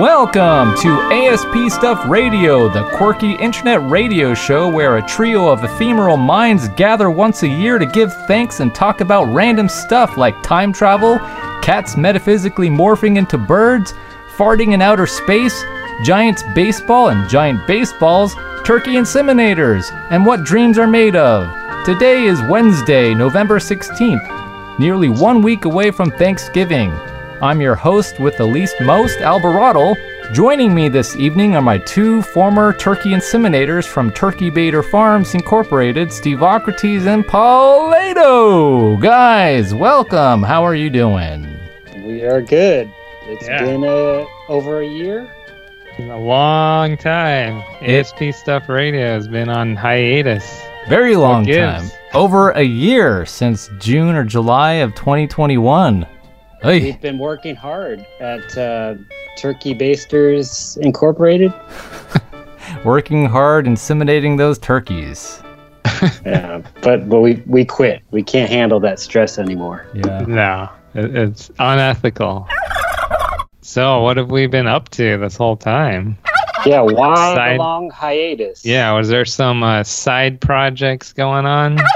Welcome to ASP Stuff Radio, the quirky internet radio show where a trio of ephemeral minds gather once a year to give thanks and talk about random stuff like time travel, cats metaphysically morphing into birds, farting in outer space, giants baseball and giant baseballs, turkey inseminators, and what dreams are made of. Today is Wednesday, November 16th, nearly one week away from Thanksgiving. I'm your host with the least most, Alvarado. Joining me this evening are my two former turkey inseminators from Turkey Bader Farms Incorporated, Stevocrates and Paulato. Guys, welcome. How are you doing? We are good. It's Yeah. been uh, over a year. In a long time. ASP Stuff Radio has been on hiatus. Very long time. Over a year since June or July of 2021. Hey, We've been working hard at uh, Turkey Basters Incorporated. working hard inseminating those turkeys. Yeah, but but we we quit. We can't handle that stress anymore. Yeah. No, it- it's unethical. So, what have we been up to this whole time? Yeah, why Side- the long hiatus? Yeah, was there some uh, side projects going on?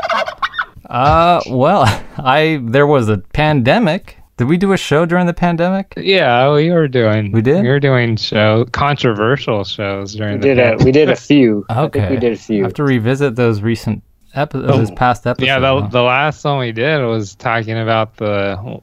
Uh, well, I there was a pandemic. Did we do a show during the pandemic? Yeah, we were doing. We did? We were doing show controversial shows we during the. did a we did a few. I Okay. think we did a few. I have to revisit those recent epi- those past episodes. Yeah, the, huh? the last one we did was talking about the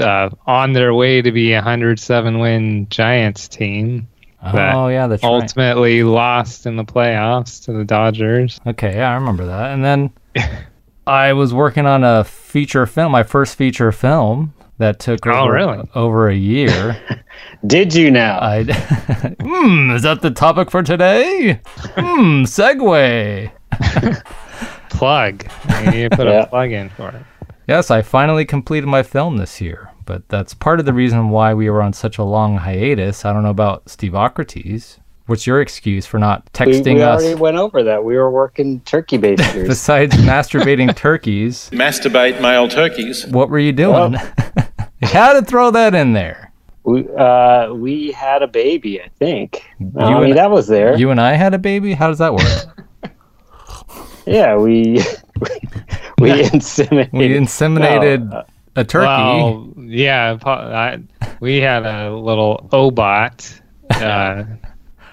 uh, on their way to be a 107 win Giants team. That oh yeah, that's right. ultimately lost in the playoffs to the Dodgers. Okay, yeah, I remember that. And then I was working on a feature film, my first feature film that took Oh, over, really? over a year. Did you now? I Hmm, is that the topic for today? Hmm, segue. Plug. You need to put Yeah. a plug in for it. Yes, I finally completed my film this year, but that's part of the reason why we were on such a long hiatus. I don't know about Stevocrates. What's your excuse for not texting we us We already went over that. We were working Turkey Basters. besides masturbating turkeys? masturbate male turkeys. What were you doing? you had to throw that in there. we uh, we had a baby. I think. I You mean and- that was there. You and I had a baby? How does that work? Yeah, we we inseminated. We inseminated No, uh, a turkey. Well, yeah, I, we had a little Obot uh,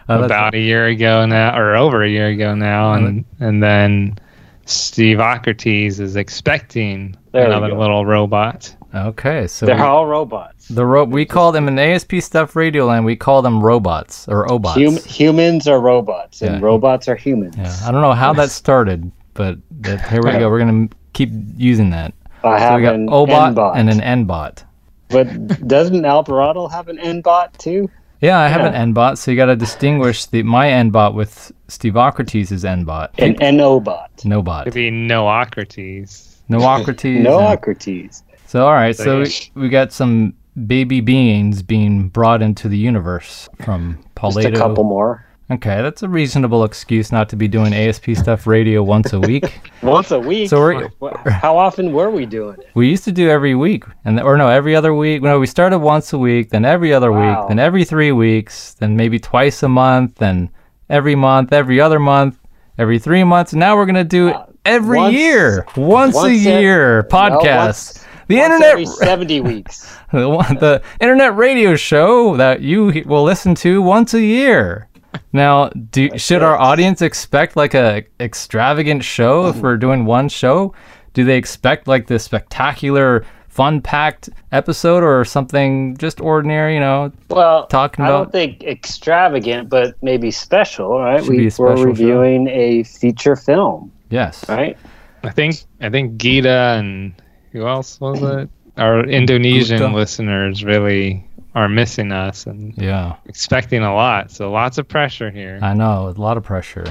Oh, that's- about a year ago now, or over a year ago now, and and then Stevocrates is expecting There another little robot. okay, so They're we, all robots. the ro- we call them in ASP Stuff Radio Land. We call them robots or obots. Hum- humans are robots, and Yeah. robots are humans. yeah, I don't know how that started, but that, here we go. We're gonna keep using that. I So have we got an obot N-bot. and an N-bot. But doesn't Alvarado have an N-bot too? Yeah, I have Yeah. an N-bot, so you got to distinguish the my N-bot with Stevocrates' N-bot. An N-O-bot. No bot. It'd be Noocrates. Noocrates. and- Noocrates. So all right, so we, we got some baby beings being brought into the universe from Just a couple more. Okay, that's a reasonable excuse not to be doing ASP stuff radio once a week. Once a week. So we're- How often were we doing it? we used to do every week, and or no, every other week. No, we started once a week, then every other Wow. week, then every three weeks, then maybe twice a month, then every month, every other month, every three months. And now we're gonna do it every once- year, once, a once e- year podcast. once- the internet every seventy weeks. the, the internet radio show that you will listen to once a year. Now, do should our audience expect like a extravagant show mm-hmm. if we're doing one show? Do they expect like this spectacular, fun-packed episode or something just ordinary? You know, Well, Talking about. I don't think extravagant, but maybe special. Right? Should be We a special were show. reviewing a feature film. yes. Right? I think I think Gita and who else was it? Our Indonesian Gita. listeners really are missing us and Yeah. expecting a lot. So lots of pressure here. I know, a lot of pressure.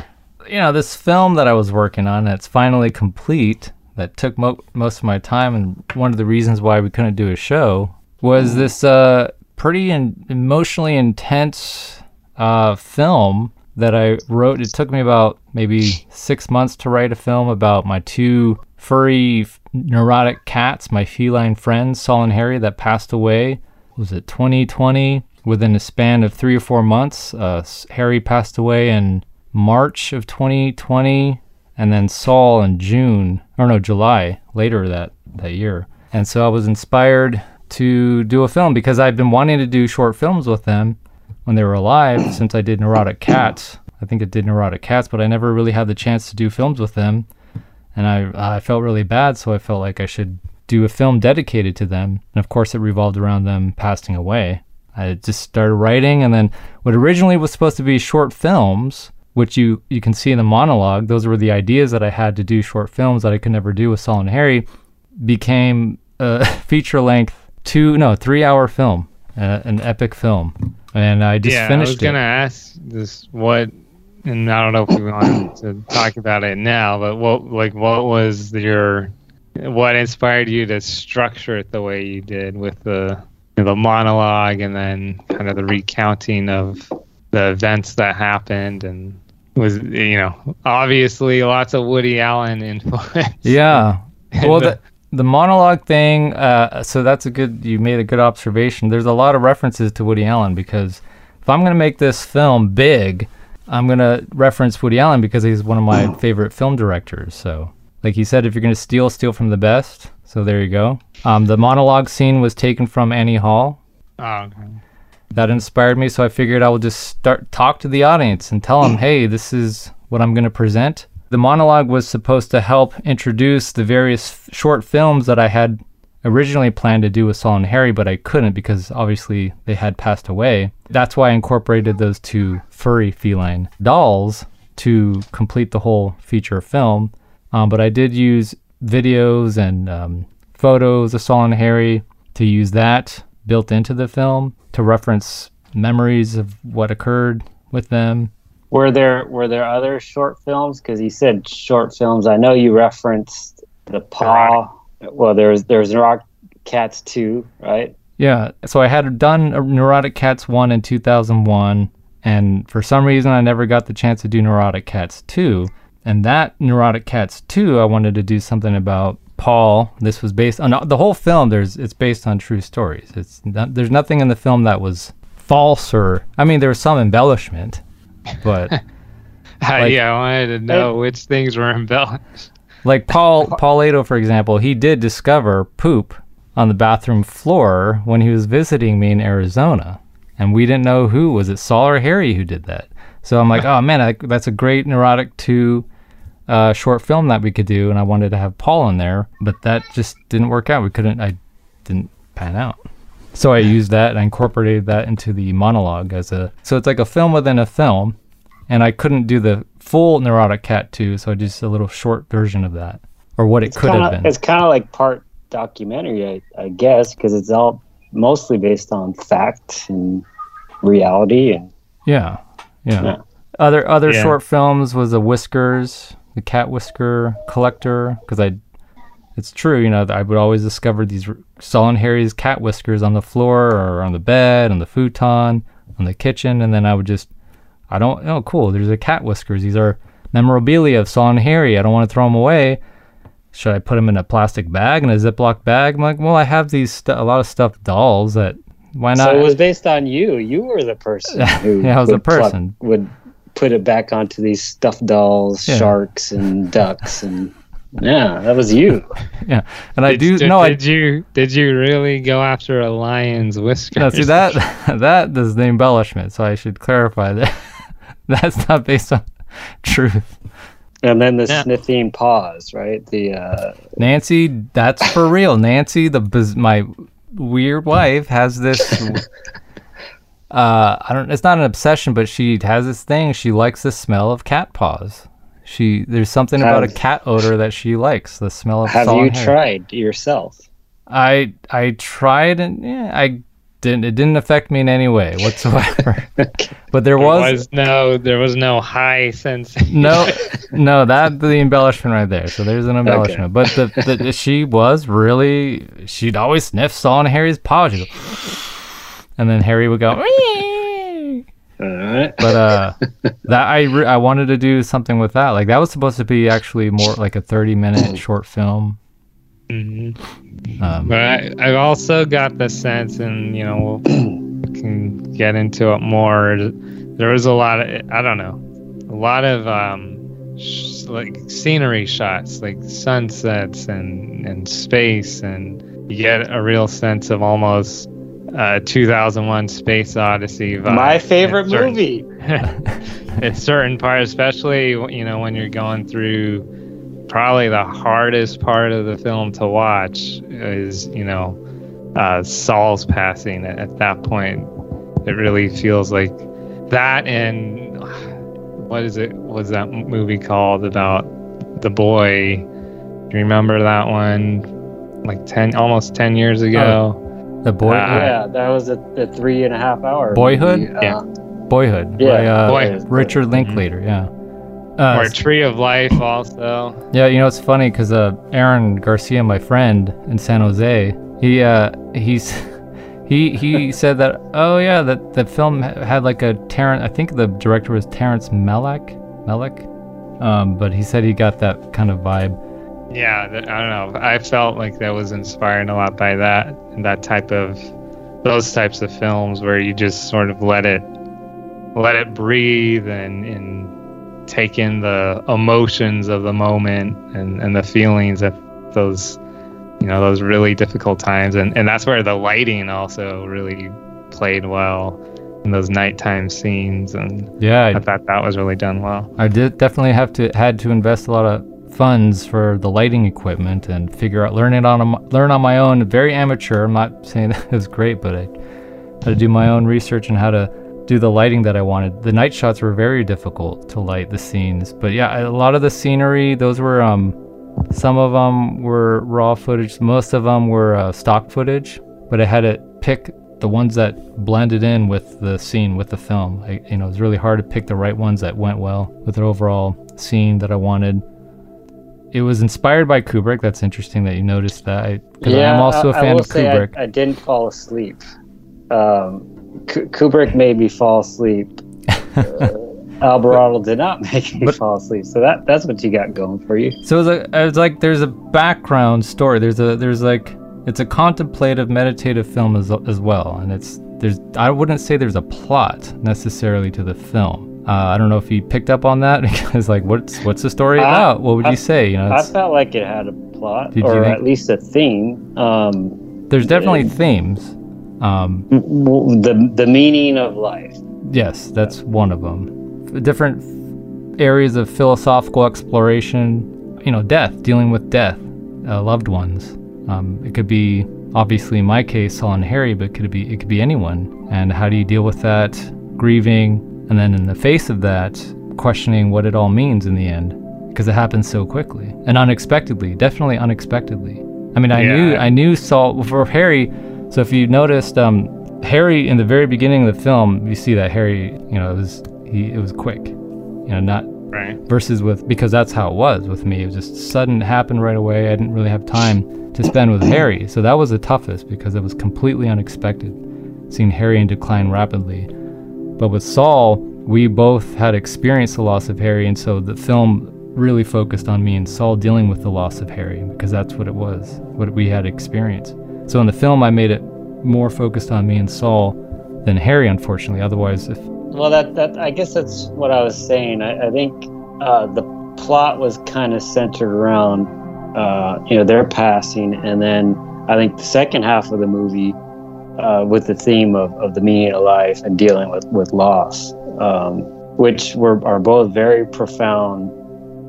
You know, this film that I was working on, it's finally complete. That took mo- most of my time, and one of the reasons why we couldn't do a show was this uh, pretty in- emotionally intense uh, film that I wrote. It took me about maybe six months to write a film about my two furry, f- neurotic cats, my feline friends, Saul and Harry, that passed away. Was it 2020? Within a span of three or four months, uh, Harry passed away in March of 2020, and then Saul in June, or no, July later that that year. And so I was inspired to do a film because I've been wanting to do short films with them when they were alive since I did Neurotic Cats. I think I did Neurotic Cats, but I never really had the chance to do films with them. And I, I felt really bad, so I felt like I should do a film dedicated to them. And of course, it revolved around them passing away. I just started writing, and then what originally was supposed to be short films, which you, you can see in the monologue, those were the ideas that I had to do short films that I could never do with Saul and Harry, became a feature length two, no, three hour film, uh, an epic film. And I just finished. yeah, I was gonna ask this what, and I don't know if we want to talk about it now, but what like what was your what inspired you to structure it the way you did with the the monologue and then kind of the recounting of the events that happened and was you know obviously lots of Woody Allen influence. Yeah. Well, the- the, the monologue thing, uh, so that's a good, you made a good observation. There's a lot of references to Woody Allen because if I'm going to make this film big, I'm going to reference Woody Allen because he's one of my favorite film directors. So, like he said, if you're going to steal, steal from the best. So there you go. Um, the monologue scene was taken from Annie Hall. Oh, okay. That inspired me, so I figured I will just start talk to the audience and tell them, "Hey, this is what I'm going to present." The monologue was supposed to help introduce the various f- short films that I had originally planned to do with Saul and Harry, but I couldn't because obviously they had passed away. That's why I incorporated those two furry feline dolls to complete the whole feature film. Um, but I did use videos and um, photos of Saul and Harry to use that built into the film to reference memories of what occurred with them. Were there were there other short films? Because you said short films. I know you referenced the Paw. Well, there's there's Rock Cats two, right? Yeah, so I had done Neurotic Cats 1 in 2001, and for some reason I never got the chance to do Neurotic Cats 2. And that Neurotic Cats 2, I wanted to do something about Paul. This was based on the whole film. There's it's based on true stories. It's not, there's nothing in the film that was false or I mean there was some embellishment, but Like- yeah, I wanted to know which things were embellished. Like Paul Paulato, for example, he did discover poop on the bathroom floor when he was visiting me in Arizona, and we didn't know who was it Saul or Harry who did that. So I'm like, oh man, I, that's a great neurotic two uh, short film that we could do, and I wanted to have Paul in there, but that just didn't work out. We couldn't, I didn't pan out. So I used that and I incorporated that into the monologue as a. So it's like a film within a film, and I couldn't do the full Neurotic Cat too. so I just a little short version of that, or what it It's could kinda, have been. It's kind of like part documentary, I, I guess, because it's all mostly based on fact and reality. And Yeah, yeah. Yeah. Other other Yeah. short films was the Whiskers, the Cat Whisker Collector, because I. It's true, you know. I would always discover these Saul and Harry's cat whiskers on the floor or on the bed, on the futon, on the kitchen, and then I would just, I don't, oh, cool. There's a cat whiskers. These are memorabilia of Saul and Harry. I don't want to throw them away. Should I put them in a plastic bag in a Ziploc bag? I'm like, well, I have these stu- a lot of stuffed dolls that. Why not? so it was based on you. You were the person who Yeah, I was the would pluck- person. would put it back onto these stuffed dolls, Yeah. sharks, and ducks, and yeah, that was you. yeah, and I Did- do did, no, I Did you did you really go after a lion's whisker? No, see that that is the embellishment. So I should clarify that that's not based on truth. And then the Yeah. sniffing paws, right? The uh, Nancy, that's for real. Nancy, the my weird wife has this. Uh, I don't. It's not an obsession, but she has this thing. She likes the smell of cat paws. She there's something about a cat odor that she likes. The smell of. have you hair. tried yourself? I I tried and yeah, I didn't. It didn't affect me in any way whatsoever. but there There was was no there was no high sensation. no, no, that the embellishment right there. So there's an embellishment. But the, the she was really she'd always sniff Saul and Harry's paw. She'd go, and then Harry would go. "Wee." All right. But uh, that I re- I wanted to do something with that. Like that was supposed to be actually more like a thirty minute short film. hmm Um, But I, I also got the sense, and you know, we'll can get into it more. There was a lot of, I don't know, a lot of um, sh- like scenery shots, like sunsets and and space, and you get a real sense of almost uh, 2001: Space Odyssey. Vibe My favorite certain- movie. in certain parts, especially you know when you're going through probably the hardest part of the film to watch is you know uh, Saul's passing. At, at that point, it really feels like that. And what is it? Was that movie called about the boy? Do you remember that one? Like ten, almost ten years ago. The boy, Uh, yeah, that was a, a three and a half hour. Boyhood? movie. Yeah. Uh, Boyhood. Yeah, by, uh, Boyhood. Richard Linklater. Yeah. Uh, or Tree of Life, also. Yeah, you know it's funny because uh, Aaron Garcia, my friend in San Jose, he uh, he's he he said that oh yeah that the film had like a Terrence. I think the director was Terrence Malick, Malick, um, but he said he got that kind of vibe. Yeah, I don't know. I felt like that was inspired a lot by that and that type of those types of films where you just sort of let it let it breathe and and take in the emotions of the moment and and the feelings of those you know those really difficult times and and that's where the lighting also really played well in those nighttime scenes and Yeah, I I, thought that was really done well. I did definitely have to had to invest a lot of funds for the lighting equipment and figure out learn it on a, learn on my own. Very amateur. I'm not saying that it was great, but I had to do my own research on how to do the lighting that I wanted. The night shots were very difficult to light the scenes, but yeah, a lot of the scenery, those were um, some of them were raw footage, most of them were uh, stock footage, but I had to pick the ones that blended in with the scene, with the film. I, you know, it was really hard to pick the right ones that went well with the overall scene that I wanted. It was inspired by Kubrick. That's interesting that you noticed that. I, yeah, I'm also a fan will of say I- Kubrick. I, didn't fall asleep. Um, Ku- Kubrick made me fall asleep. Uh, Alvarado did not make me But- fall asleep. So that that's what you got going for you. So it's like, it's like there's a background story. There's a there's like it's a contemplative, meditative film as as well, and it's there's I wouldn't say there's a plot necessarily to the film. Uh, I don't know if you picked up on that because like what's what's the story I- about? What would I- you say? You know, I felt like it had a plot, or at least a theme. Um, there's definitely themes. Um, the the meaning of life. Yes, that's one of them. Different areas of philosophical exploration, you know, death, dealing with death, uh, loved ones. Um, it could be obviously in my case Saul and Harry, but it could be it could be anyone. And how do you deal with that? Grieving, and then in the face of that, questioning what it all means in the end, because it happens so quickly and unexpectedly. Definitely unexpectedly. I mean, I knew I knew Saul for Harry. So if you noticed, um, Harry in the very beginning of the film, you see that Harry, you know, it was he it was quick, you know, not Right. versus with because that's how it was with me. It was just sudden, happened right away. I didn't really have time to spend with Harry, so that was the toughest because it was completely unexpected, seeing Harry in decline rapidly. But with Saul, we both had experienced the loss of Harry, and so the film really focused on me and Saul dealing with the loss of Harry because that's what it was, what we had experienced. So in the film, I made it more focused on me and Saul than Harry, unfortunately. Otherwise, if Well, that that I guess that's what I was saying. I, I think uh, the plot was kind of centered around uh, you know their passing, and then I think the second half of the movie uh, with the theme of, of the meaning of life and dealing with with loss, um, which were are both very profound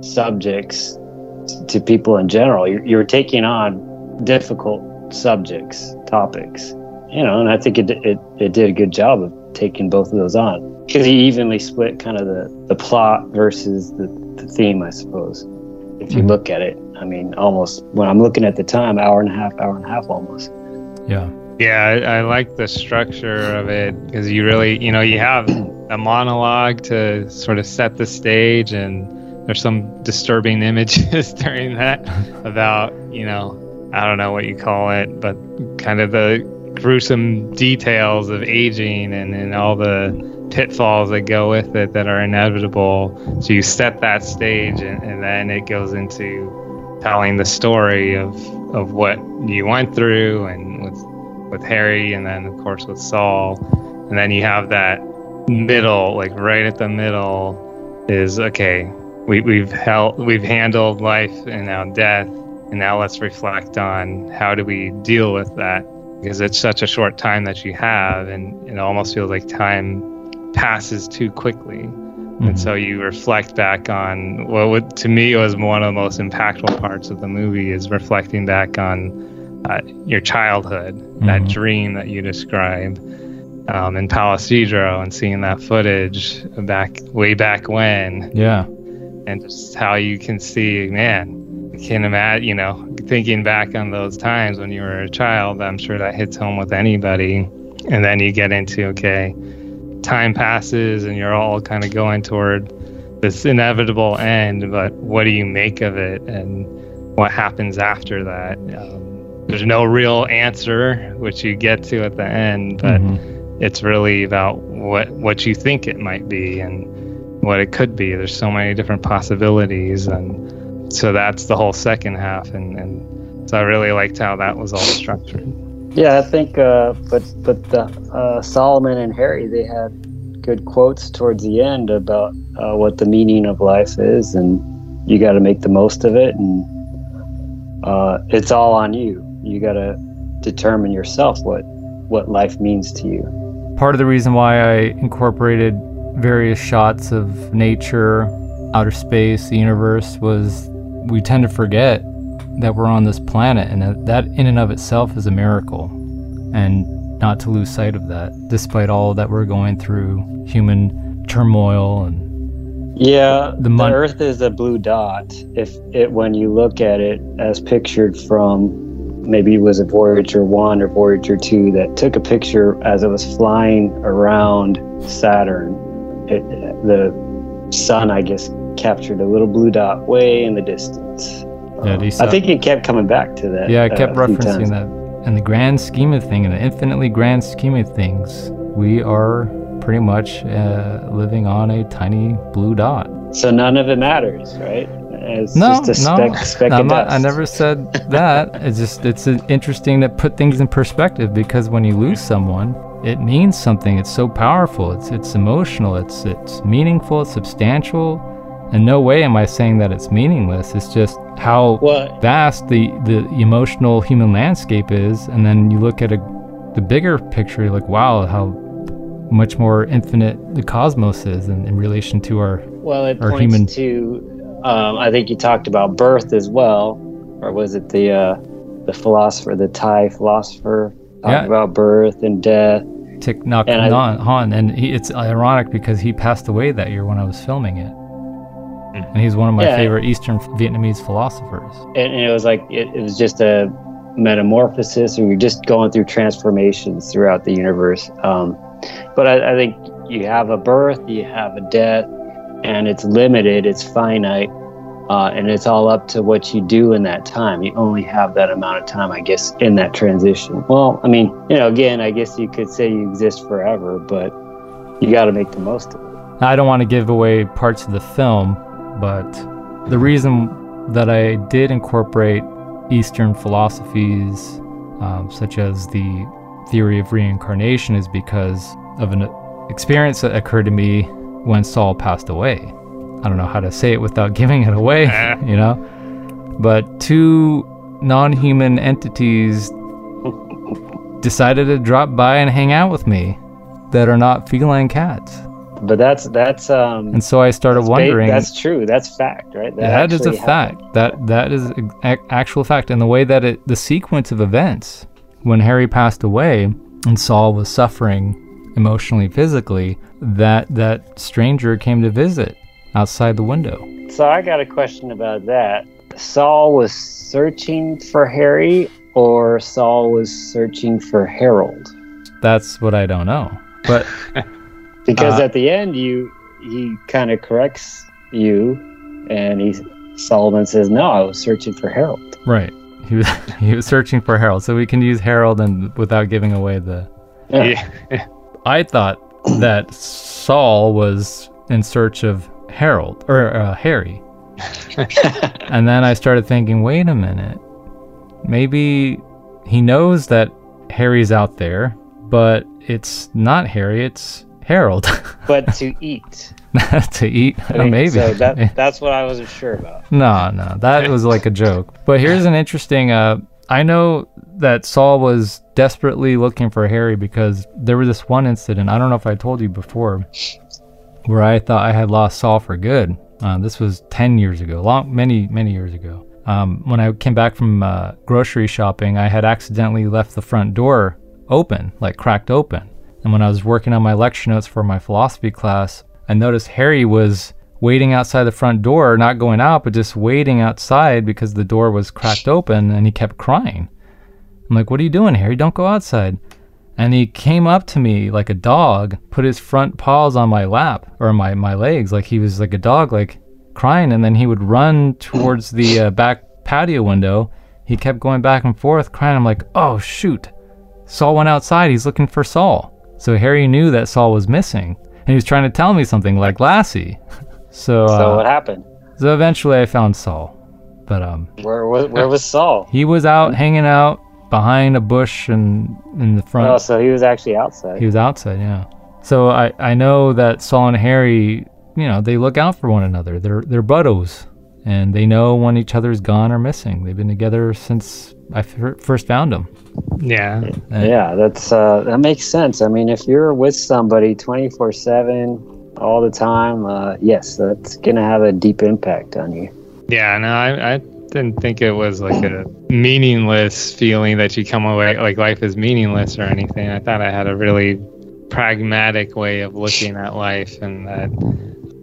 subjects to people in general. You're, you're taking on difficult subjects, topics, you know, and I think it it, it did a good job of taking both of those on because he evenly split kind of the, the plot versus the, the theme, I suppose. If you Mhm. look at it, I mean, almost when I'm looking at the time, hour and a half, hour and a half almost. yeah, Yeah, I, I like the structure of it because you really, you know, you have a monologue to sort of set the stage, and there's some disturbing images during that about, you know, I don't know what you call it, but kind of the gruesome details of aging and, and all the pitfalls that go with it that are inevitable. So you set that stage, and, and then it goes into telling the story of of what you went through, and with with Harry, and then of course with Saul, and then you have that middle, like right at the middle, is okay. We we've held we've handled life and now death, and now let's reflect on how do we deal with that because it's such a short time that you have, and it almost feels like time passes too quickly. Mm-hmm. And so you reflect back on what would, to me was one of the most impactful parts of the movie is reflecting back on uh, your childhood, that Mhm. dream that you describe um, in Palo Cedro, and seeing that footage back way back when, Yeah. and just how you can see, man, I can't imagine, you know, thinking back on those times when you were a child, I'm sure that hits home with anybody. And then you get into, okay, time passes and you're all kind of going toward this inevitable end, but what do you make of it and what happens after that? Um, there's no real answer, which you get to at the end, but Mhm. it's really about what what you think it might be and what it could be. There's so many different possibilities, and so that's the whole second half. And, and so I really liked how that was all structured. Yeah, I think, uh, but but the, uh, Solomon and Harry they had good quotes towards the end about uh, what the meaning of life is, and you got to make the most of it, and uh, it's all on you. You got to determine yourself what what life means to you. Part of the reason why I incorporated various shots of nature, outer space, the universe was we tend to forget that we're on this planet and that, that in and of itself is a miracle. And not to lose sight of that, despite all that we're going through, human turmoil and Yeah, The the, Earth is a blue dot. If it, when you look at it as pictured from, maybe it was a Voyager one or Voyager two that took a picture as it was flying around Saturn. It, the sun, I guess, captured a little blue dot way in the distance. Yeah, Uh, I think it kept coming back to that. Yeah, I uh, kept few referencing that. In the grand scheme of things, in the infinitely grand scheme of things, we are pretty much uh, living on a tiny blue dot. So none of it matters, right? It's No, just a no, speck, of not, I never said that. It's just it's interesting to put things in perspective because when you lose someone, it means something. It's so powerful. It's it's emotional. It's it's meaningful. It's substantial. In no way am I saying that it's meaningless. It's just how Well, vast the the emotional human landscape is, and then you look at a the bigger picture. You're like, wow, how much more infinite the cosmos is in, in relation to our Well, it or points human- to. Um, I think you talked about birth as well, or was it the uh, the philosopher, the Thai philosopher, talking Yeah. about birth and death? Thich Nhat And Hanh, Hanh, and he, it's ironic because he passed away that year when I was filming it, and he's one of my Yeah. favorite Eastern Vietnamese philosophers. And, and it was like it, it was just a metamorphosis, or you're just going through transformations throughout the universe. Um, but I, I think you have a birth, you have a death, and it's limited, it's finite, uh, and it's all up to what you do in that time. You only have that amount of time, I guess, in that transition. Well, I mean, you know, again, I guess you could say you exist forever, but you got to make the most of it. I don't want to give away parts of the film, but the reason that I did incorporate Eastern philosophies, um, such as the theory of reincarnation, is because of an experience that occurred to me when Saul passed away. I don't know how to say it without giving it away, you know? But two non human entities decided to drop by and hang out with me that are not feline cats. But that's that's um. And so I started that's ba- wondering. That's true. That's fact, right? that is a happened. fact. That that is an actual fact. And the way that it, the sequence of events, when Harry passed away and Saul was suffering emotionally, physically, that that stranger came to visit outside the window. So I got a question about that. Saul was searching for Harry, or Saul was searching for Harold? That's what I don't know. But Because Uh, at the end, you he kind of corrects you, and he Solomon says, "No, I was searching for Harold." right, he was he was searching for Harold, so we can use Harold and without giving away the. Yeah. Yeah. I thought that Saul was in search of Harold or uh, Harry. and then I started thinking, wait a minute. Maybe he knows that Harry's out there, but it's not Harry, it's Harold. but to eat. to eat, I mean, maybe. So that that's what I wasn't sure about. No, no, that was like a joke. But here's an interesting. Uh, I know that Saul was desperately looking for Harry because there was this one incident. I don't know if I told you before, where I thought I had lost Saul for good. Uh, this was ten years ago, long, many, many years ago. Um, when I came back from uh, grocery shopping, I had accidentally left the front door open, like cracked open. And when I was working on my lecture notes for my philosophy class, I noticed Harry was waiting outside the front door, not going out, but just waiting outside because the door was cracked open and he kept crying. I'm like, What are you doing, Harry? Don't go outside. And he came up to me like a dog, put his front paws on my lap or my, my legs, like he was like a dog, like crying. And then he would run towards the uh, back patio window. He kept going back and forth, crying. I'm like, Oh, shoot. Saul went outside. He's looking for Saul. So Harry knew that Saul was missing and he was trying to tell me something like Lassie. So, So uh, what happened? so eventually I found Saul. But um, Where where, where was Saul? he was out hanging out behind a bush and in the front. Oh, so he was actually outside. He was outside, yeah. So I, I know that Saul and Harry, you know, they look out for one another. They're they're buddos, and they know when each other's gone or missing. They've been together since I first found them. Yeah. And- yeah, that's uh, that makes sense. I mean, if you're with somebody 24 seven all the time, uh, yes, that's gonna have a deep impact on you. Yeah, no, I, I didn't think it was like a meaningless feeling that you come away like life is meaningless or anything. I thought I had a really pragmatic way of looking at life and that,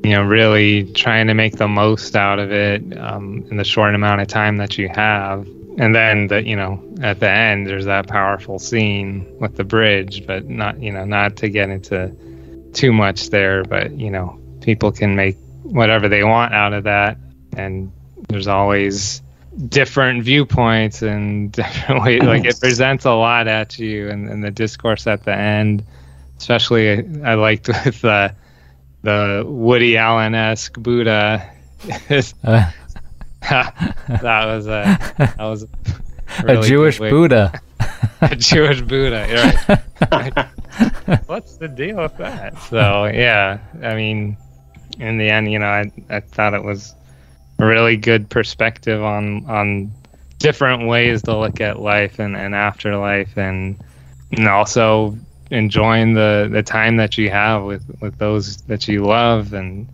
you know, really trying to make the most out of it um, in the short amount of time that you have. And then the, you know, at the end, there's that powerful scene with the bridge, but not, you know, not to get into too much there, but, you know, people can make whatever they want out of that. And there's always different viewpoints and different ways. Like it presents a lot at you, and, and the discourse at the end, especially I liked with the the Woody Allen esque Buddha. Uh, that was a that was a, a Jewish Buddha. a Jewish Buddha. Right. What's the deal with that? So yeah, I mean, in the end, you know, I I thought it was a really good perspective on on different ways to look at life and, and afterlife, and and also enjoying the the time that you have with with those that you love, and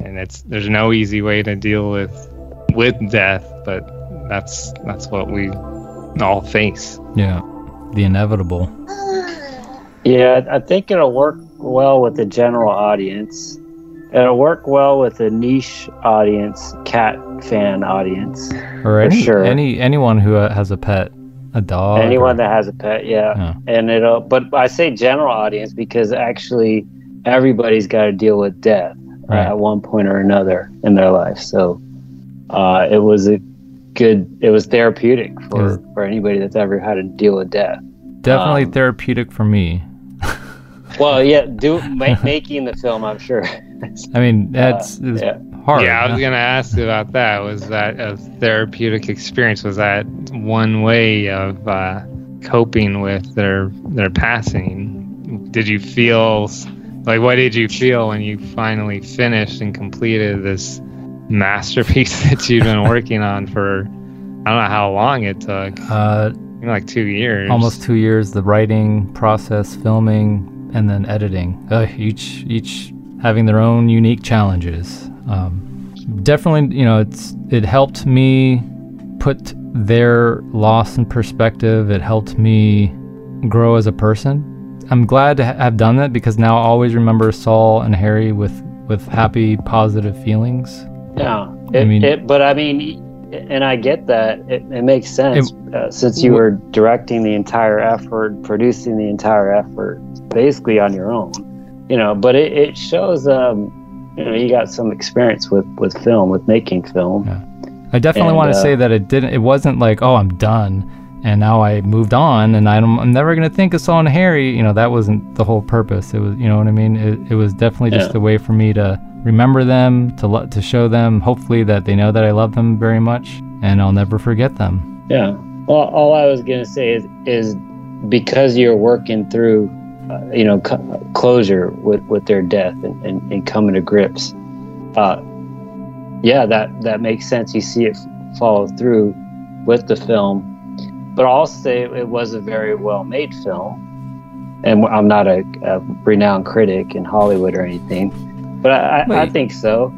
and it's there's no easy way to deal with with death, but that's that's what we all face. yeah, the inevitable. Yeah, I think it'll work well with the general audience. It'll work well with a niche audience, cat fan audience. Or For any sure. any anyone who uh, has a pet, a dog. Anyone or- that has a pet, yeah. Yeah. And it'll, but I say general audience because actually everybody's got to deal with death uh, Right. at one point or another in their life. So uh, it was a good, it was therapeutic for, for anybody that's ever had to deal with death. definitely um, therapeutic for me. Well, yeah, do ma- making the film, I'm sure. I mean, that's it's yeah. hard. yeah, I was gonna ask about that. Was that a therapeutic experience? Was that one way of uh, coping with their their passing? Did you feel like what did you feel when you finally finished and completed this masterpiece that you've been working on for I don't know how long it took, Uh, like two years. almost two years. The writing process, filming, and then editing. Uh, each each having their own unique challenges. Um, definitely, you know, it's it helped me put their loss in perspective. It helped me grow as a person. I'm glad to ha- have done that because now I always remember Saul and Harry with with happy, positive feelings. Yeah, it, I mean- it, but I mean, and I get that it, it makes sense uh, since you were directing the entire effort, producing the entire effort, basically on your own. You know, but it, it shows, um, you know, you got some experience with with film, with making film. I definitely And, want to uh, say that it didn't. It wasn't like, oh, I'm done. and now I moved on, and I don't, I'm never gonna think of Saul and Harry. You know, that wasn't the whole purpose. It was, you know what I mean. It, it was definitely just Yeah. a way for me to remember them, to lo- to show them, hopefully that they know that I love them very much, and I'll never forget them. Yeah. Well, all I was gonna say is is because you're working through, uh, you know, co- closure with with their death and, and, and coming to grips. Uh, yeah, that that makes sense. You see it follow through with the film, but I'll say it was a very well made film. And I'm not a, a renowned critic in Hollywood or anything, but I, I, I think so.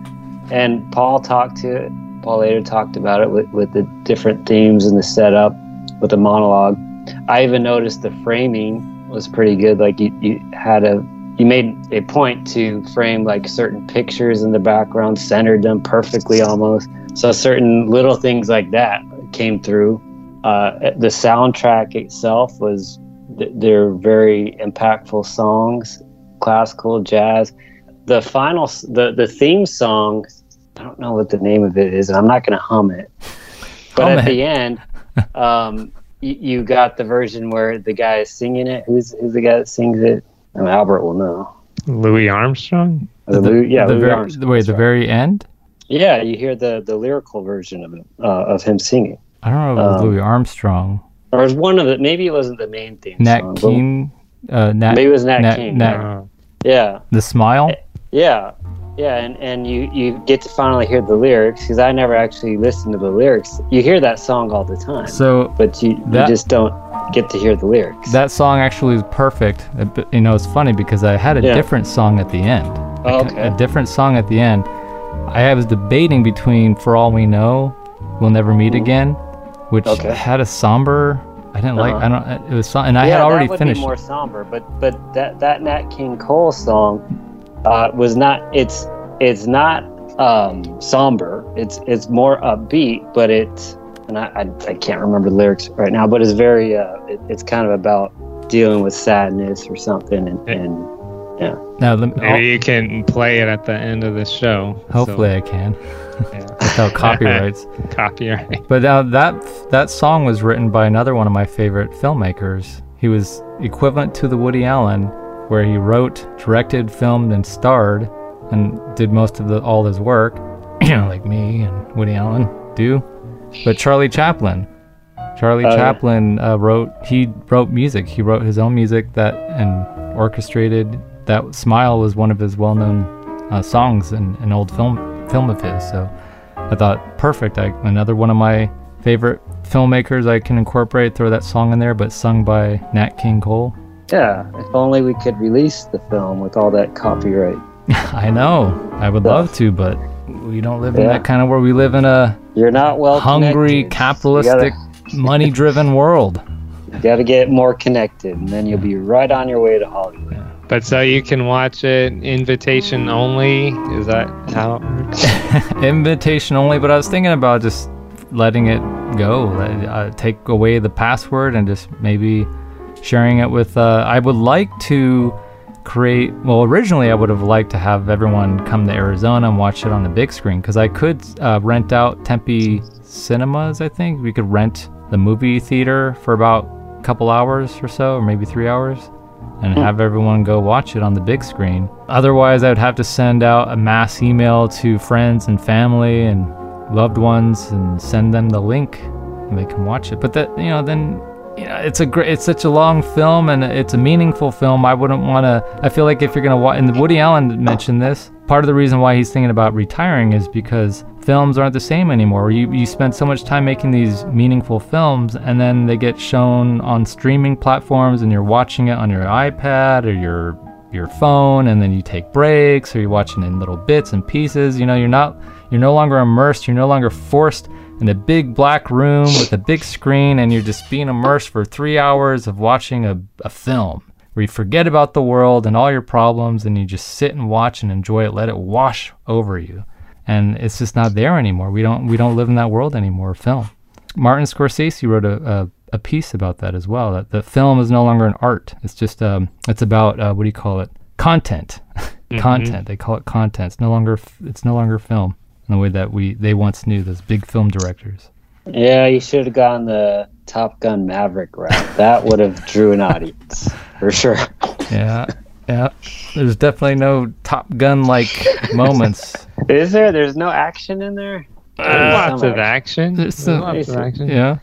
And Paul talked to it. Paul later talked about it with, with the different themes and the setup with the monologue. I even noticed the framing was pretty good. Like you, you had a you made a point to frame like certain pictures in the background, centered them perfectly almost. So certain little things like that came through. Uh, the soundtrack itself was th- they're very impactful songs, classical jazz. The final the the theme song, I don't know what the name of it is, and I'm not going to hum it. But Hum at it. the end, um, you, you got the version where the guy is singing it. Who's who's the guy that sings it? I mean, Albert will know. Louis Armstrong. Uh, Lou- yeah, the Louis very, Armstrong, wait, the right. very end. Yeah, you hear the the lyrical version of it uh, of him singing, I don't know if it was Um, Louis Armstrong, or it was one of the maybe it wasn't the main theme Nat song. but King, uh, Nat, Maybe it was Nat, Nat- King. Nat- yeah. Uh, yeah, the Smile. yeah, yeah, and and you you get to finally hear the lyrics because I never actually listened to the lyrics. You hear that song all the time, So but you that- you just don't get to hear the lyrics. that song actually is perfect. Uh, You know, it's funny because I had a Yeah. different song at the end. Oh, A- okay. A different song at the end. I was debating between "For All We Know," "We'll Never Meet Again," which Okay. had a somber. I didn't like. Uh-huh. I don't. It was, and I yeah, had already that would finished. be more somber, but but that that Nat King Cole song uh, was not. It's it's not um, somber. It's it's more upbeat, but it's and I, I I can't remember the lyrics right now, but it's very uh, it, it's kind of about dealing with sadness or something, and, Yeah. and Now, the, maybe you can play it at the end of the show. so- hopefully, I can yeah. without copyrights. Copyright. But now that that song was written by another one of my favorite filmmakers. He was equivalent to the Woody Allen, where he wrote, directed, filmed, and starred, and did most of the, all his work, like me and Woody Allen do. But Charlie Chaplin, Charlie yeah. Chaplin uh, wrote. He wrote music. He wrote his own music that and orchestrated. That "Smile" was one of his well-known uh, songs in an old film film of his. So I thought perfect. I, another one of my favorite filmmakers I can incorporate. Throw that song in there, but sung by Nat King Cole. Yeah. If only we could release the film with all that copyright. I know. I would love to, but we don't live in that kind of world. We live in a You're not well hungry, connected. capitalistic, money-driven world. You gotta, get more connected, and then you'll be right on your way to Hollywood. But so you can watch it invitation only. Is that how it works? Invitation only, but I was thinking about just letting it go. Let, uh, take away the password and just maybe sharing it with. Uh, I would like to create. Well, originally I would have liked to have everyone come to Arizona and watch it on the big screen because I could uh, rent out Tempe Cinemas. I think we could rent the movie theater for about a couple hours or so, or maybe three hours and have everyone go watch it on the big screen. Otherwise, I would have to send out a mass email to friends and family and loved ones and send them the link and they can watch it. But that, you know, then know, it's a great, it's such a long film and it's a meaningful film. I wouldn't want to. I feel like if you're gonna watch, and Woody Allen mentioned this. Part of the reason why he's thinking about retiring is because films aren't the same anymore. You you spend so much time making these meaningful films, and then they get shown on streaming platforms, and you're watching it on your iPad or your your phone, and then you take breaks, or you're watching in little bits and pieces. You know, you're not you're no longer immersed. You're no longer forced in a big black room with a big screen, and you're just being immersed for three hours of watching a, a film where you forget about the world and all your problems and you just sit and watch and enjoy it let it wash over you. And it's just not there anymore. We don't we don't live in that world anymore film. Martin scorsese wrote a, a, a piece about that as well that the film is no longer an art. It's just um it's about uh, what do you call it? Content. Content. They call it content. It's no longer f- it's no longer film in the way that we they once knew those big film directors Yeah, you should have gone the Top Gun Maverick route. That would have drew an audience for sure. Yeah, yeah. There's definitely no Top Gun like moments. Is there? There's no action in there. lots of action. There's some- lots of action. Yeah.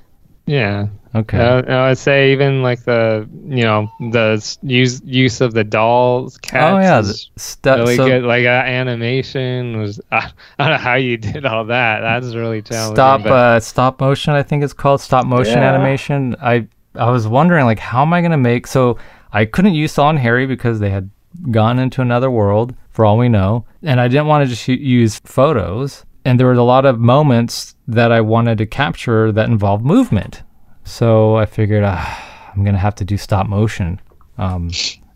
Yeah. Okay. Uh, I would say even like the you know the use use of the dolls cats. oh yeah, the stuff. really so good. Like uh, animation was. I don't know how you did all that. That's really challenging. stop but- uh, stop motion. I think it's called stop motion Yeah. animation. I I was wondering like how am I gonna make so I couldn't use Saul and Harry because they had gone into another world for all we know, and I didn't want to just use photos. And there were a lot of moments that I wanted to capture that involved movement. So I figured ah, I'm gonna have to do stop motion. Um,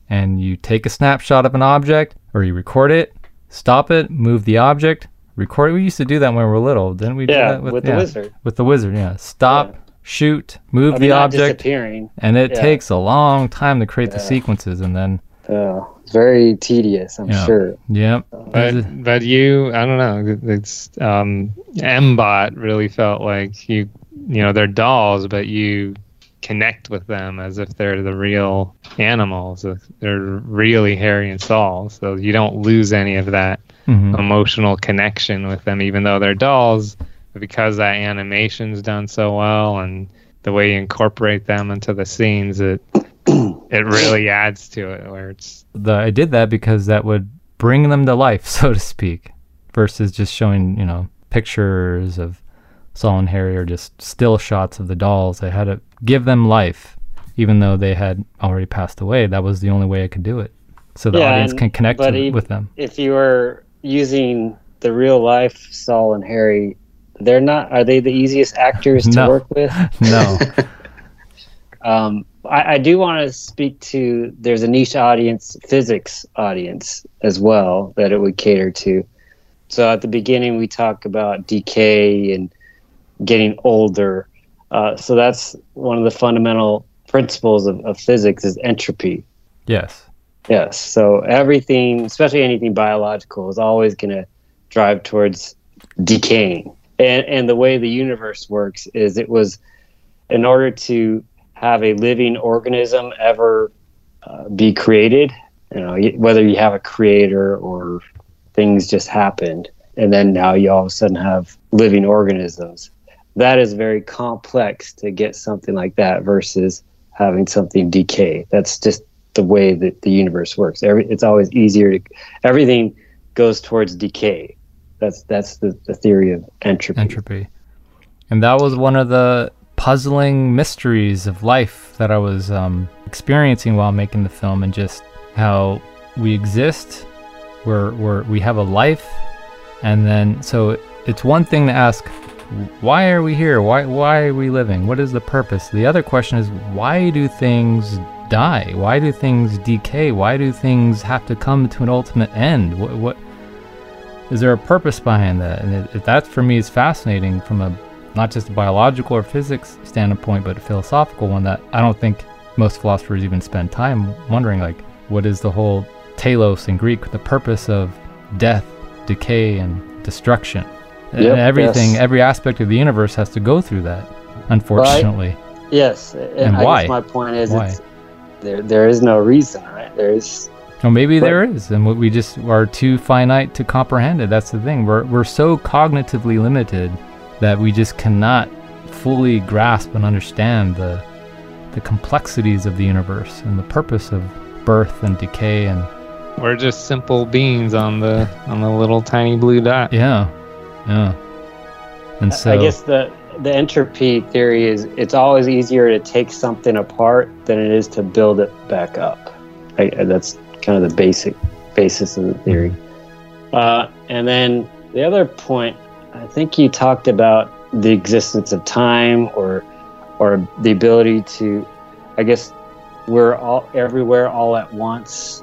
and you take a snapshot of an object or you record it, stop it, move the object, record it. We used to do that when we were little, didn't we? do Yeah, that with the wizard. With the wizard, yeah. Stop, shoot, move I the mean, not object, and it yeah. takes a long time to create the sequences, and then It's very tedious. I'm Yeah. sure. Yeah, But but you, I don't know. It's um, Mbot really felt like you, you know, they're dolls, but you connect with them as if they're the real animals. They're really Harry and Saul, so you don't lose any of that Mhm. emotional connection with them, even though they're dolls. Because that animation's done so well and the way you incorporate them into the scenes, it it really adds to it. Where it's the I did that because that would bring them to life, so to speak, versus just showing you know pictures of Saul and Harry or just still shots of the dolls. I had to give them life, even though they had already passed away. That was the only way I could do it, so the Yeah, audience and- can connect to- e- with them. If you were using the real life Saul and Harry, they're not. Are they the easiest actors to No. work with? No, Um, I, I do want to speak to. There's a niche audience, physics audience as well, that it would cater to. So at the beginning, we talk about decay and getting older. Uh, so that's one of the fundamental principles of, of physics is entropy. yes, Yes. So everything, especially anything biological, is always going to drive towards decaying. And and the way the universe works is it was in order to have a living organism ever uh, be created, you know, whether you have a creator or things just happened, and then now you all of a sudden have living organisms. That is very complex to get something like that versus having something decay. That's just the way that the universe works. Every, it's always easier to everything goes towards decay. That's that's the, the theory of entropy. entropy, and that was one of the puzzling mysteries of life that I was um, experiencing while making the film, and just how we exist, we're, we're we have a life, and then so it's one thing to ask, why are we here? Why why are we living? What is the purpose? The other question is why do things die? Why do things decay? Why do things have to come to an ultimate end? What what is there a purpose behind that? And it, it, that for me is fascinating from a not just a biological or physics standpoint, but a philosophical one that I don't think most philosophers even spend time wondering. Like, what is the whole telos in Greek, the purpose of death, decay, and destruction? And everything, yes. every aspect of the universe has to go through that. Unfortunately, Yes, and, And I why? guess my point is there. There is no reason, right? There is Or maybe But- there is, and we- we just are too finite to comprehend it. That's the thing. We're we're so cognitively limited that we just cannot fully grasp and understand the the complexities of the universe and the purpose of birth and decay and we're just simple beings on the on the little tiny blue dot. yeah, yeah. And so I guess the the entropy theory is it's always easier to take something apart than it is to build it back up. I, that's kind of the basic basis of the theory. Uh, and then the other point, I think you talked about the existence of time or or the ability to, I guess, we're all everywhere all at once.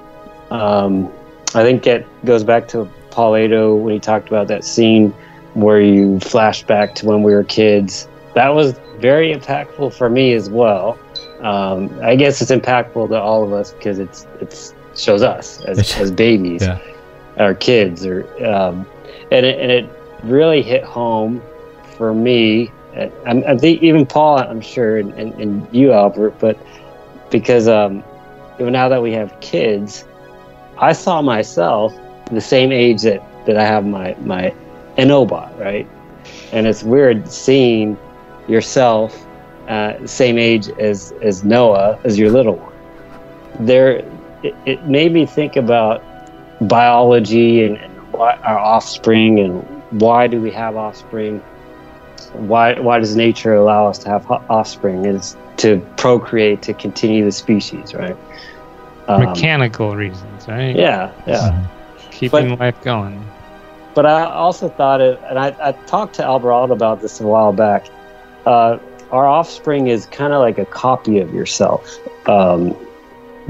Um, I think it goes back to Paul when he talked about that scene where you flash back to when we were kids. That was very impactful for me as well. Um, I guess it's impactful to all of us because it's it's shows us as, as babies, Yeah. our kids, or um, and it, and it really hit home for me And I, I think even Paul, I'm sure, and, and, and you, Albert, but because um, even now that we have kids, I saw myself the same age that, that I have my, my Enobot, right? And it's weird seeing yourself uh, same age as, as Noah, as your little one. There, it, it made me think about biology and, and our offspring and why do we have offspring? Why, why does nature allow us to have offspring? Is to procreate, to continue the species, right? Um, Mechanical reasons, right? Yeah, yeah. Mm-hmm. Keeping but, life going. But I also thought it, and I, I talked to Alvarado about this a while back. Uh, our offspring is kind of like a copy of yourself. Um,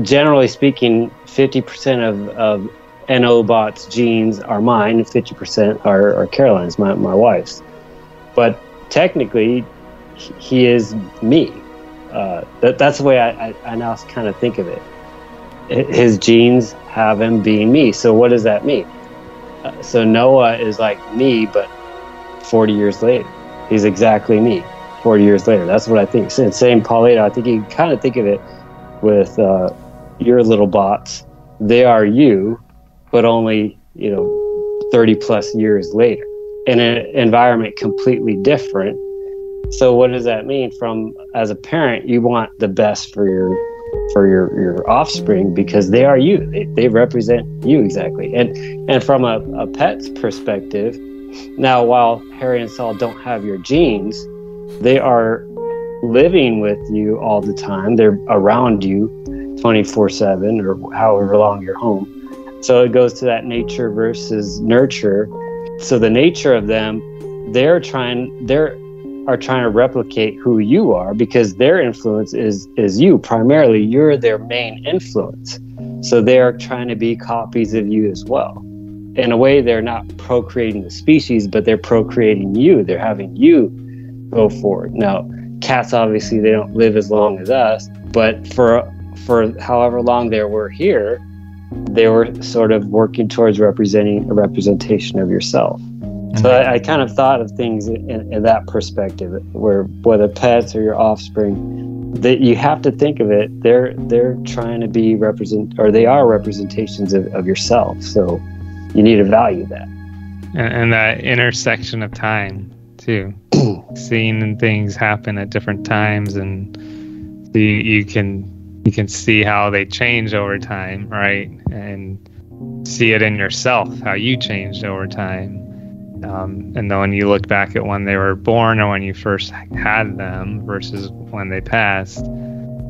generally speaking, 50% of, of Enobot's genes are mine, and 50% are, are Caroline's, my, my wife's. But technically, he is me. Uh, that, that's the way I, I, I now kind of think of it. His genes have him being me. So, what does that mean? Uh, so, Noah is like me, but 40 years later. He's exactly me 40 years later. That's what I think. And same Paulato, I think you kind of think of it with uh, your little bots. They are you, but only, you know, 30 plus years later. In an environment completely different. So what does that mean? From as a parent you want the best for your for your your offspring because they are you. They, they represent you exactly. And and from a, a pet's perspective now while harry and saul don't have your genes they are living with you all the time. They're around you 24 7 or however long you're home so it goes to that nature versus nurture. So the nature of them, they're trying they're are trying to replicate who you are because their influence is is you. Primarily you're their main influence. So they're trying to be copies of you as well. In a way they're not procreating the species but they're procreating you. They're having you go forward. Now cats obviously they don't live as long as us but for for however long they were here they were sort of working towards representing a representation of yourself. Mm-hmm. So I, I, kind of thought of things in, in, that perspective, where whether pets or your offspring, that you have to think of it. They're they're trying to be represent, or they are representations of, of yourself. So you need to value that. And, and that intersection of time too, seeing things happen at different times, and you, you can you can see how they change over time, right? And see it in yourself, how you changed over time. Um, and then when you look back at when they were born or when you first had them versus when they passed,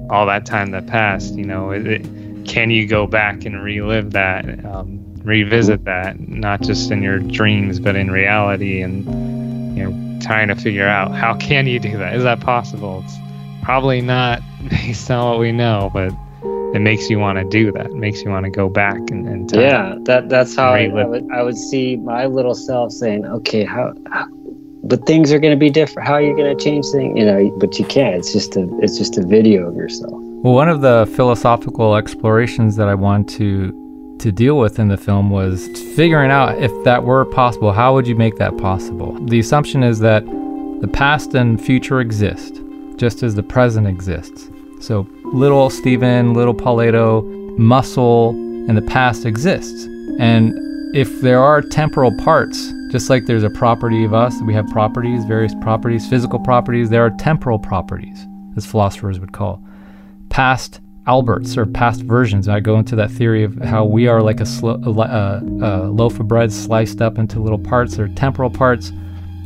all that time that passed, you know, it, it, can you go back and relive that, um, revisit that, not just in your dreams, but in reality and, you know, trying to figure out how can you do that? Is that possible? It's, probably not based on what we know, but it makes you want to do that. It makes you want to go back and, and yeah, that that's how I, I, would I would see my little self saying, okay, how, how but things are going to be different. How are you going to change things? You know, but you can't. It's just a it's just a video of yourself. Well, one of the philosophical explorations that I want to to deal with in the film was figuring out if that were possible. How would you make that possible? The assumption is that the past and future exist just as the present exists. So, little Stephen, little Paulato, muscle and the past exists. And if there are temporal parts, just like there's a property of us, we have properties, various properties, physical properties, there are temporal properties, as philosophers would call. Past Alberts or past versions. I go into that theory of how we are like a, sl- a, a, a loaf of bread sliced up into little parts. or temporal parts,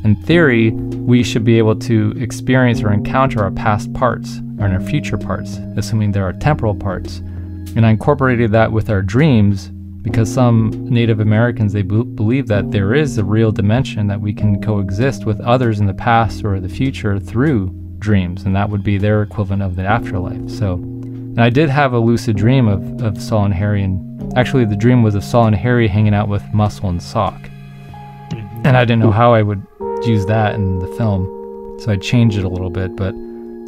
in theory, we should be able to experience or encounter our past parts or our future parts, assuming there are temporal parts. And I incorporated that with our dreams because some Native Americans they b- believe that there is a real dimension that we can coexist with others in the past or the future through dreams, and that would be their equivalent of the afterlife. So, and I did have a lucid dream of, of Saul and Harry, and actually the dream was of Saul and Harry hanging out with Muscle and Sock. Mm-hmm. And I didn't know how I would use that in the film, so I changed it a little bit. But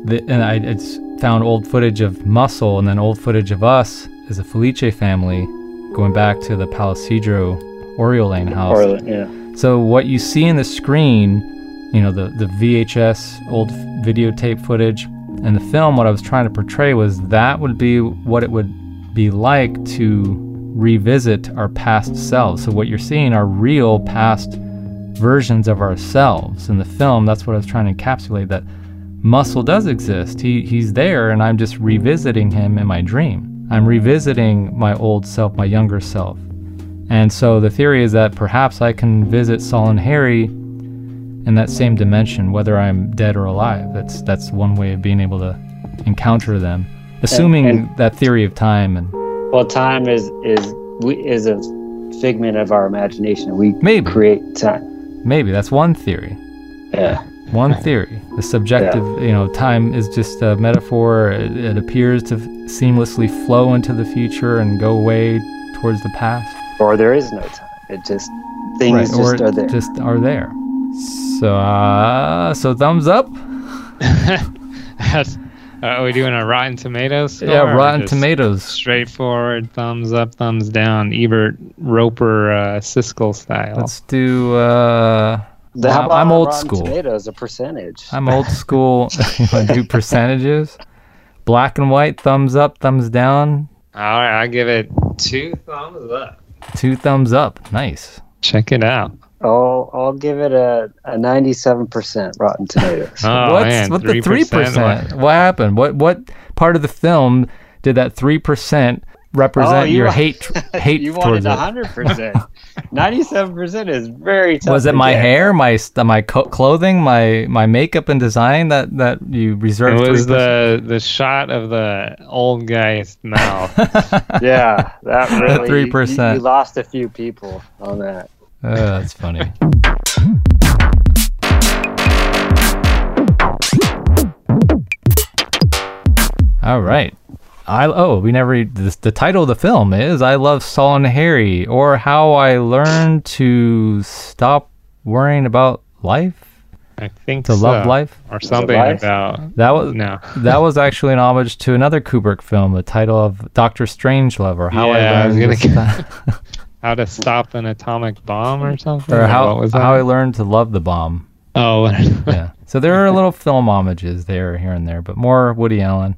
the, and I it's found old footage of Muscle and then old footage of us as a Felice family going back to the Palisadro Oriole Lane house. Yeah. So what you see in the screen you know, the, the VHS old videotape footage. And the film, what I was trying to portray was that would be what it would be like to revisit our past selves. So, what you're seeing are real past versions of ourselves. In the film, that's what I was trying to encapsulate that Muscle does exist. He, he's there, and I'm just revisiting him in my dream. I'm revisiting my old self, my younger self. And so the theory is that perhaps I can visit Saul and Harry in that same dimension, whether I'm dead or alive. That's that's one way of being able to encounter them, assuming and- that theory of time and Well, time is is is a figment of our imagination. We Maybe. create time. Maybe that's one theory. Yeah. One theory. The subjective, you know, time is just a metaphor. It, it appears to seamlessly flow into the future and go away towards the past. Or there is no time. It just things just or are there. just are there. So, uh, so thumbs up. That's- are we doing a Rotten Tomatoes? score, yeah, Rotten Tomatoes. Straightforward, thumbs up, thumbs down, Ebert, Roeper, uh, Siskel style. Let's do. Uh, The- how I'm- about I'm old Rotten school. Tomatoes, a percentage. I'm old school. you want to do percentages? Black and white. Thumbs up. Thumbs down. All right, I give it two thumbs up. Two thumbs up. Nice. Check it out. Oh, I'll give it a, a 97% Rotten Tomatoes. Oh What's man, what the three 3%? What happened? What what part of the film did that three percent represent Oh, you your wa- hate hate you towards wanted it? 100%. 97% is very tough. Was it my get. hair, my my co- clothing, my my makeup and design that that you It reserved? was 3%? the the shot of the old guy's mouth. Yeah, that really. 3%. You, you lost a few people on that. Uh, that's funny. All right. I oh we never the, the title of the film is I love Saul and Harry or how I learned to stop worrying about life I think to love life. or something life? about That was no. that was actually an homage to another Kubrick film, the title of Doctor Strangelove or how Yeah, I I was learned to gonna stop- How to stop an atomic bomb or something. or how how I learned to love the bomb. oh, yeah. So there are little film homages there, here and there, but more Woody Allen.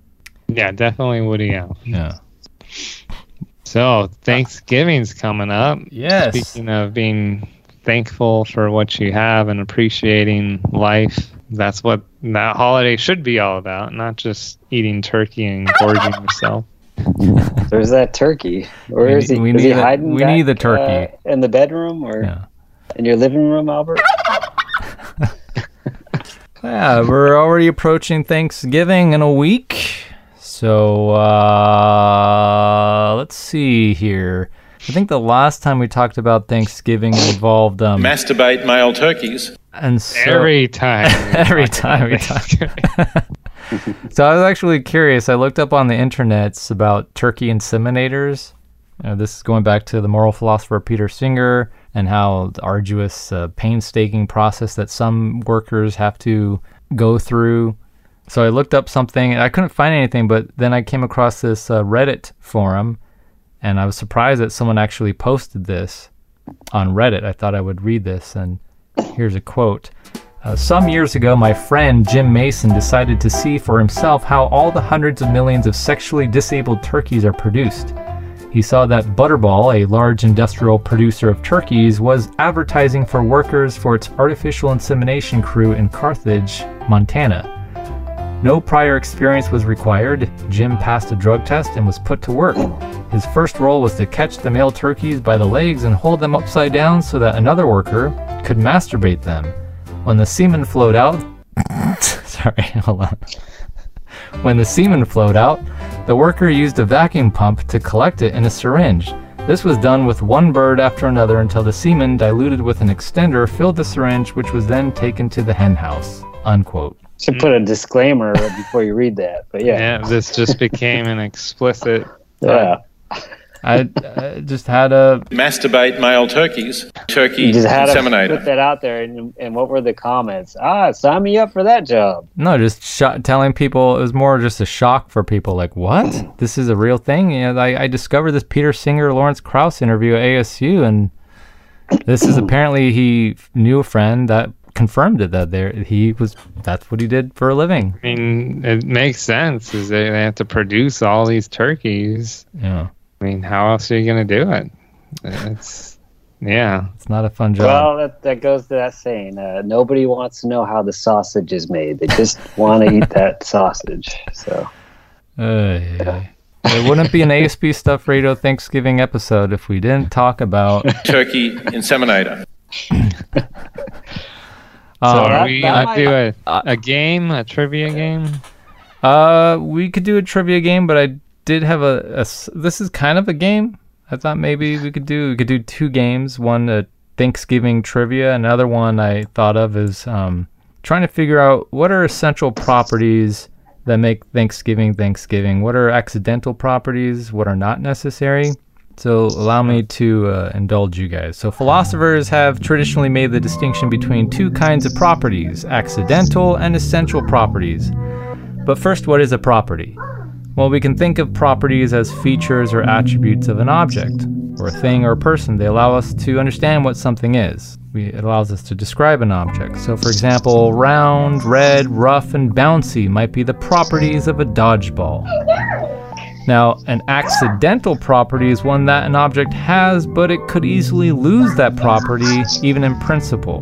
yeah, definitely Woody Allen. Yeah. So Thanksgiving's coming up. Yes. Speaking of being thankful for what you have and appreciating life, that's what that holiday should be all about, not just eating turkey and gorging yourself. There's that turkey. Where We is he? we is he need a- hiding we need the turkey. uh, in the bedroom or Yeah. in your living room, Albert? Yeah, we're already approaching Thanksgiving in a week. So uh let's see here. I think the last time we talked about Thanksgiving involved um Masturbate male turkeys. and so Every time. we every talk time we talk. So I was actually curious. I looked up on the internets about turkey inseminators. Uh, this is going back to the moral philosopher Peter Singer and how the arduous, uh, painstaking process that some workers have to go through. So I looked up something and I couldn't find anything, but then I came across this uh, Reddit forum and I was surprised that someone actually posted this on Reddit. I thought I would read this, and here's a quote. Uh, some years ago, my friend Jim Mason decided to see for himself how all the hundreds of millions of sexually disabled turkeys are produced. He saw that Butterball, a large industrial producer of turkeys, was advertising for workers for its artificial insemination crew in Carthage, Montana. No prior experience was required. Jim passed a drug test and was put to work. His first role was to catch the male turkeys by the legs and hold them upside down so that another worker could masturbate them. When the semen flowed out, sorry, hold on. When the semen flowed out, the worker used a vacuum pump to collect it in a syringe. This was done with one bird after another until the semen diluted with an extender filled the syringe, which was then taken to the hen house. Unquote. Should put a disclaimer before you read that. But yeah, yeah, this just became an explicit. yeah. I, I just had a Masturbate male turkeys. Turkey You just had to put that out there, and, and what were the comments? Ah, sign me up for that job. no, just sh- telling people it was more just a shock for people. Like, what? This is a real thing? You know, I, I discovered this Peter Singer Lawrence Krauss interview at ASU, and this is apparently he knew a friend that confirmed it that there he was. That's what he did for a living. I mean, it makes sense. Is they, they have to produce all these turkeys. Yeah, I mean, how else are you gonna do it? It's yeah. it's not a fun job. Well, that, that goes to that saying. Uh, nobody wants to know how the sausage is made. They just want to eat that sausage. So Uh, yeah. It wouldn't be an ASP Stuff Radio Thanksgiving episode if we didn't talk about. Turkey inseminator. So Um, are we gonna do a, I- a game, a trivia game? Uh, we could do a trivia game, but I did have a This is kind of a game. I thought maybe we could do. We could do two games. One a Thanksgiving trivia. Another one I thought of is um, trying to figure out what are essential properties that make Thanksgiving Thanksgiving. What are accidental properties? What are not necessary? So allow me to uh, indulge you guys. So philosophers have traditionally made the distinction between two kinds of properties: accidental and essential properties. But first, what is a property? Well, we can think of properties as features or attributes of an object, or a thing or a person. They allow us to understand what something is. We, it allows us to describe an object. So, for example, round, red, rough, and bouncy might be the properties of a dodgeball. Now, an accidental property is one that an object has, but it could easily lose that property, even in principle,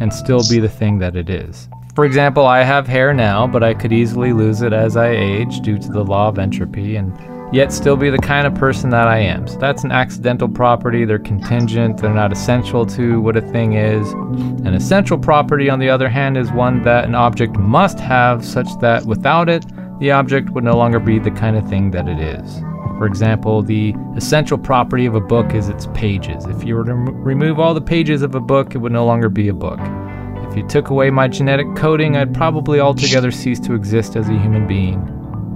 and still be the thing that it is. For example, I have hair now, but I could easily lose it as I age due to the law of entropy, and yet still be the kind of person that I am. So that's an accidental property. They're contingent, they're not essential to what a thing is. An essential property, on the other hand, is one that an object must have, such that without it, the object would no longer be the kind of thing that it is. For example, the essential property of a book is its pages. If you were to rem- remove all the pages of a book, it would no longer be a book. If you took away my genetic coding, I'd probably altogether cease to exist as a human being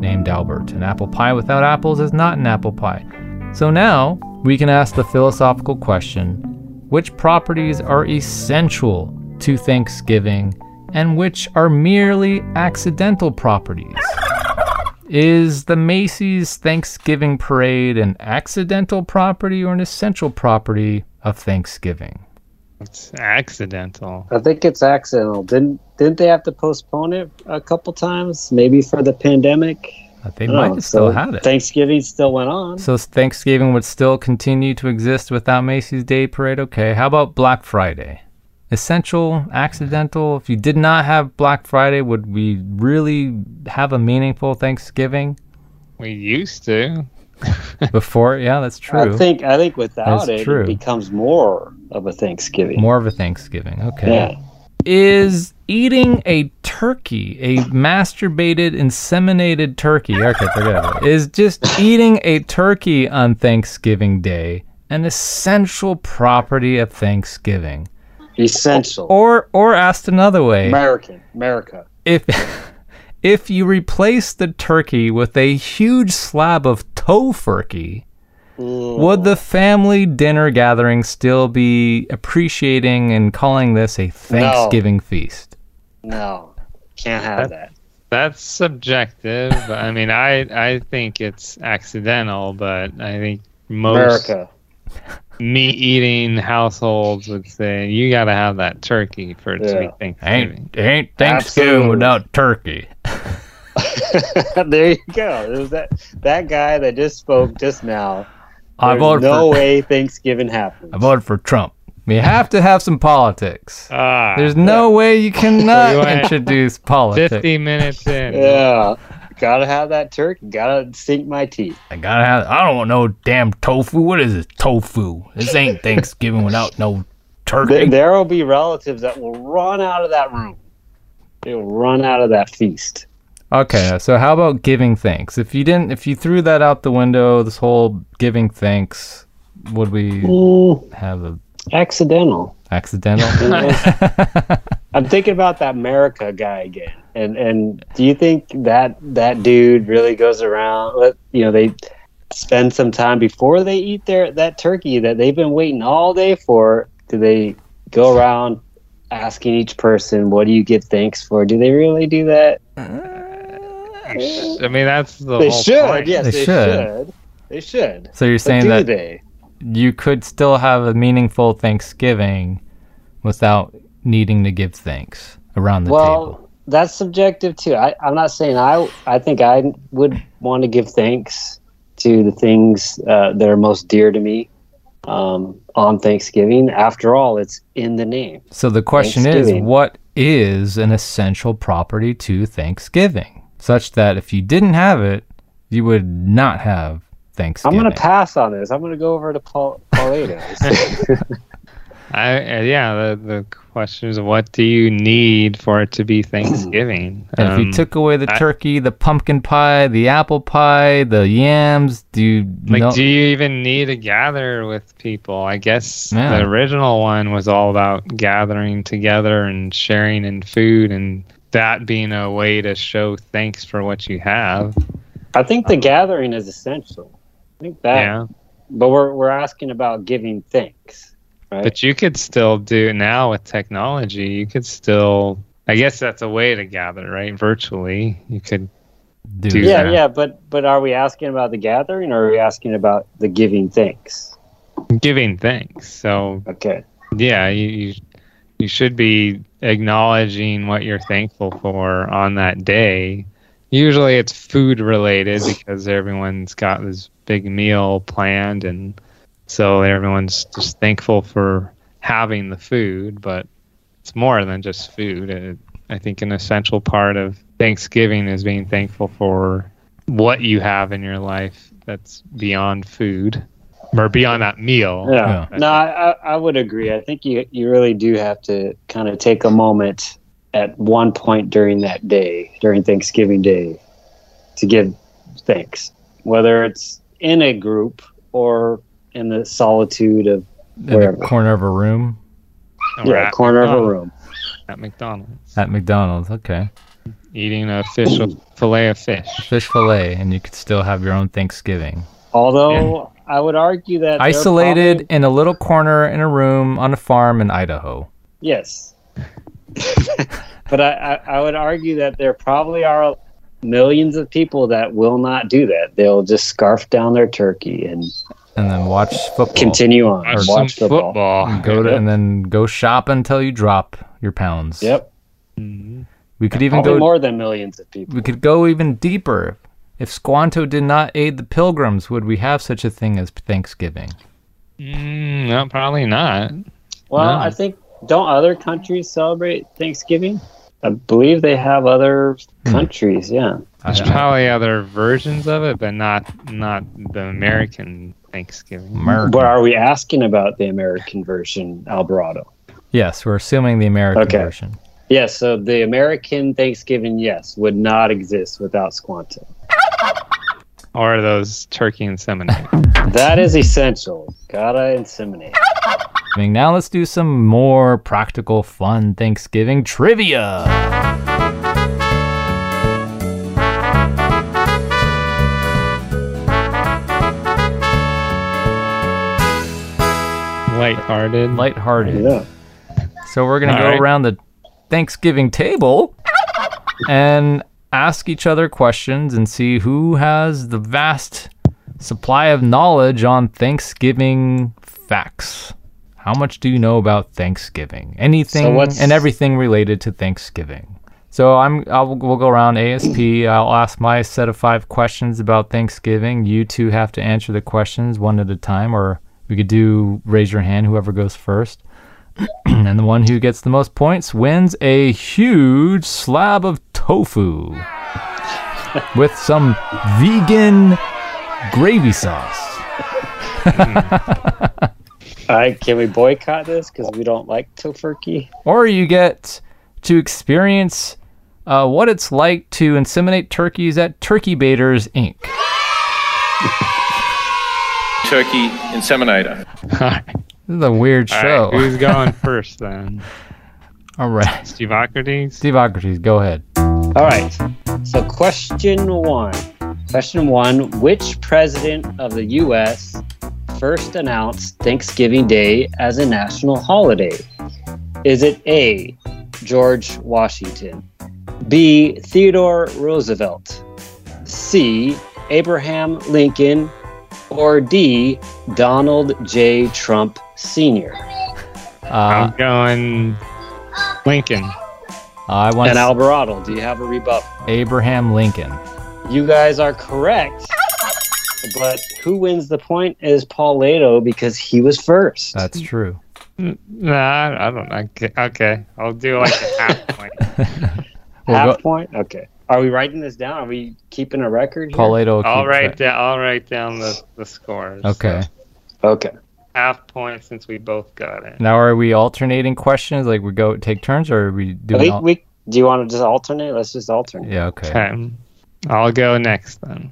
named Albert. An apple pie without apples is not an apple pie. So now we can ask the philosophical question which properties are essential to Thanksgiving and which are merely accidental properties? Is the Macy's Thanksgiving Parade an accidental property or an essential property of Thanksgiving? It's accidental. I think it's accidental. Didn't didn't they have to postpone it a couple times? Maybe for the pandemic. They I don't might know. have still So had it. Thanksgiving still went on. So Thanksgiving would still continue to exist without Macy's Day Parade. Okay, how about Black Friday? Essential, accidental. If you did not have Black Friday, would we really have a meaningful Thanksgiving We used to. before? Yeah, that's true. I think I think without That's it, true. it becomes more of a Thanksgiving. More of a Thanksgiving. Okay. Yeah. Is eating a turkey, a masturbated, inseminated turkey, okay, forget it, is just eating a turkey on Thanksgiving Day an essential property of Thanksgiving? Essential. Or, or asked another way, American. America. if if you replace the turkey with a huge slab of tofurkey, mm. would the family dinner gathering still be appreciating and calling this a Thanksgiving feast? No. Can't have that. That's subjective. I mean, I I think it's accidental, but I think most America. meat eating households would say you got to have that turkey for it to be Thanksgiving. Ain't ain't Thanksgiving Absolutely. without turkey. there you go. There's that that guy that just spoke just now. I There's voted no for way Thanksgiving happens. I voted for Trump. We have to have some politics. Ah, There's no way you You cannot went introduce politics. 50 minutes in. Yeah. Gotta have that turkey. Gotta sink my teeth. I gotta have. I don't want no damn tofu. What is this tofu? This ain't Thanksgiving without no turkey. There, there will be relatives that will run out of that room. They will run out of that feast. Okay, so how about giving thanks? If you didn't, if you threw that out the window, this whole giving thanks, would we Mm, have a accidental. accidental? I'm thinking about that America guy again. And and do you think that that dude really goes around? You know they spend some time before they eat their that turkey that they've been waiting all day for. Do they go around asking each person, "What do you give thanks for?" Do they really do that? I mean, that's the they whole should. point. Yes, They they, should. should. They should. so you're saying do that they? you could still have a meaningful Thanksgiving without needing to give thanks around the well, table? that's subjective too. I, I'm not saying I. I think I would want to give thanks to the things uh, that are most dear to me um, on Thanksgiving. After all, it's in the name. So the question is, what is an essential property to Thanksgiving, such that if you didn't have it, you would not have Thanksgiving. I'm going to pass on this. I'm going to go over to Paul Paulatos. I uh, yeah. The the question is, what do you need for it to be Thanksgiving? And if you Um, took away the I- turkey, the pumpkin pie, the apple pie, the yams, do you Like, know? do you even need to gather with people? I guess Yeah. the original one was all about gathering together and sharing in food, and that being a way to show thanks for what you have. I think the gathering is essential. I think that. yeah, But we're we're asking about giving thanks, right? but you could still do now with technology. You could still. I guess that's a way to gather, right? Virtually, you could. do do that? yeah, that. yeah. But but are we asking about the gathering, or are we asking about the giving thanks? Giving thanks. So Okay. yeah, you, you you should be acknowledging what you're thankful for on that day. Usually it's food related because everyone's got this big meal planned and so everyone's just thankful for having the food, but it's more than just food. It, I think an essential part of Thanksgiving is being thankful for what you have in your life that's beyond food or beyond that meal. Yeah. Yeah. No, I, I I would agree. I think you you really do have to kind of take a moment at one point during that day, during Thanksgiving Day, to give thanks, whether it's in a group or in the solitude of in the wherever. corner of a room Or yeah, at corner of a room. At McDonald's. at McDonald's. Okay, eating a fish fillet of fish. fish fillet, and you could still have your own Thanksgiving. Although I would argue that Isolated probably- in a little corner in a room on a farm in Idaho. yes. but I, I, I would argue that there probably are millions of people that will not do that. They'll just scarf down their turkey and And then watch football. continue on. Watch or some watch football. football. Go to Yep. and then go shop until you drop your pounds. Yep. Mhm. We could even Probably go. more than millions of people. We could go even deeper. If Squanto did not aid the pilgrims, would we have such a thing as Thanksgiving? Mm, no, probably not. Well, No. I think don't other countries celebrate Thanksgiving? I believe they have other Hmm. countries. Yeah. There's probably other versions of it, but not not the American Thanksgiving. American. But are we asking about the American version, Alvarado? Yes, we're assuming the American Okay. version. Yes. So the American Thanksgiving, yes, would not exist without Squanto. Or those turkey inseminated. That is essential. Gotta inseminate. Now let's do some more practical, fun Thanksgiving trivia. Lighthearted. Lighthearted. Yeah. So we're gonna All go right. around the Thanksgiving table and ask each other questions and see who has the vast supply of knowledge on Thanksgiving facts. How much do you know about Thanksgiving? Anything So and everything related to Thanksgiving. So I'm I'll we'll go around ASP. I'll ask my set of five questions about Thanksgiving. You two have to answer the questions one at a time, or we could do raise your hand, whoever goes first. and the one who gets the most points wins a huge slab of tofu with some vegan gravy sauce. All right. Can we boycott this because we don't like tofurkey? Or you get to experience uh, what it's like to inseminate turkeys at Turkey Baiters Inc. Turkey inseminator. This is a weird All show. right, who's going first then? All right. Steve Socrates? Steve Socrates, go ahead. All right. So, question one. Question one Which president of the U.S. first announced Thanksgiving Day as a national holiday? Is it A. George Washington, B. Theodore Roosevelt, C. Abraham Lincoln, or D. Donald J. Trump Sr.? Uh, I'm going Lincoln. I want And Alvarado, do you have a rebuff? Abraham Lincoln. You guys are correct. But who wins the point is Paulato because he was first. That's true. Mm, nah, I, I don't. Okay, okay, I'll do like a half point. We'll Half go- point? Okay. Are we writing this down? Are we keeping a record here? Paulato. I'll keep write down. I'll write down the the scores. Okay. Okay. Half point since we both got it. Now, are we alternating questions? Like we go take turns, or are we doing? We, all- we, do you want to just alternate? Let's just alternate. yeah. Okay. Okay, I'll go next then.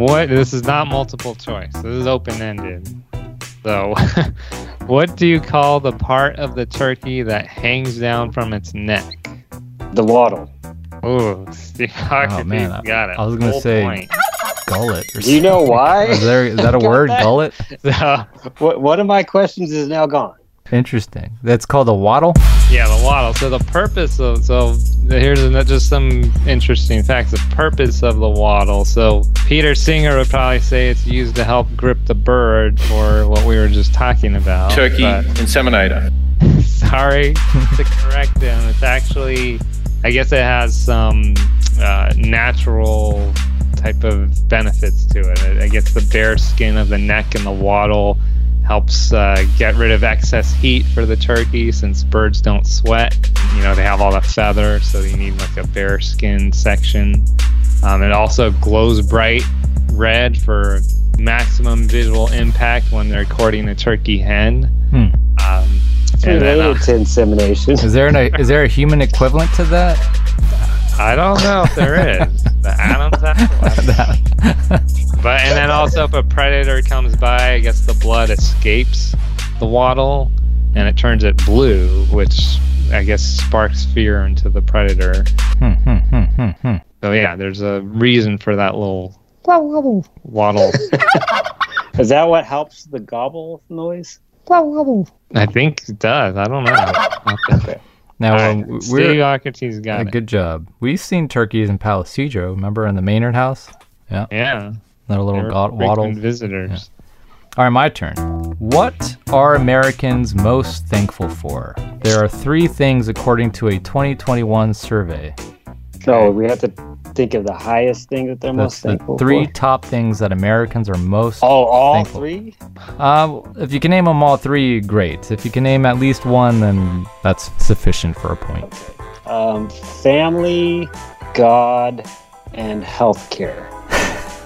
What? This is not multiple choice. This is open ended. So, what do you call the part of the turkey that hangs down from its neck? The wattle. Ooh, Steve Hawkins Oh, man, I- got it. I was gonna Full say- point. Gullet. Or Do you know why? Is there is that a word? Gullet. So, What, one of my questions is now gone. Interesting. That's called a wattle. yeah, the wattle. So the purpose of so here's just some interesting facts. The purpose of the wattle. So Peter Singer would probably say it's used to help grip the bird for what we were just talking about. Turkey but- inseminator. sorry to correct him. It's actually, I guess it has some uh, natural type of benefits to it. It, I guess the bare skin of the neck and the wattle, helps uh, get rid of excess heat for the turkey since birds don't sweat. You know, they have all the feather, so you need like a bare skin section. Um, it also glows bright red for maximum visual impact when they're courting a turkey hen. Hmm. Um, It's and then, related uh, to insemination. Is there an is there a human equivalent to that? I don't know if there is. The Adam's apple. But and then also if a predator comes by, I guess the blood escapes the wattle and it turns it blue, which I guess sparks fear into the predator. Hmm, hmm, hmm, hmm, hmm. So yeah, there's a reason for that little wattle. Is that what helps the gobble noise? I think it does. I don't know. Okay. Now All um, right, we're Steve Hawkins got uh, it. good job. We've seen turkeys in Palacio. Remember in the Maynard house? Yeah, Little little they're god- frequent waddles. visitors. All right, my turn. What are Americans most thankful for? There are three things according to a 2021 survey. So we have to think of the highest thing that they're The, most the three for. top things that Americans are most. Oh, all thankful. three? Uh, if you can name them all three, great. If you can name at least one, then that's sufficient for a point. Um, family, God, and healthcare.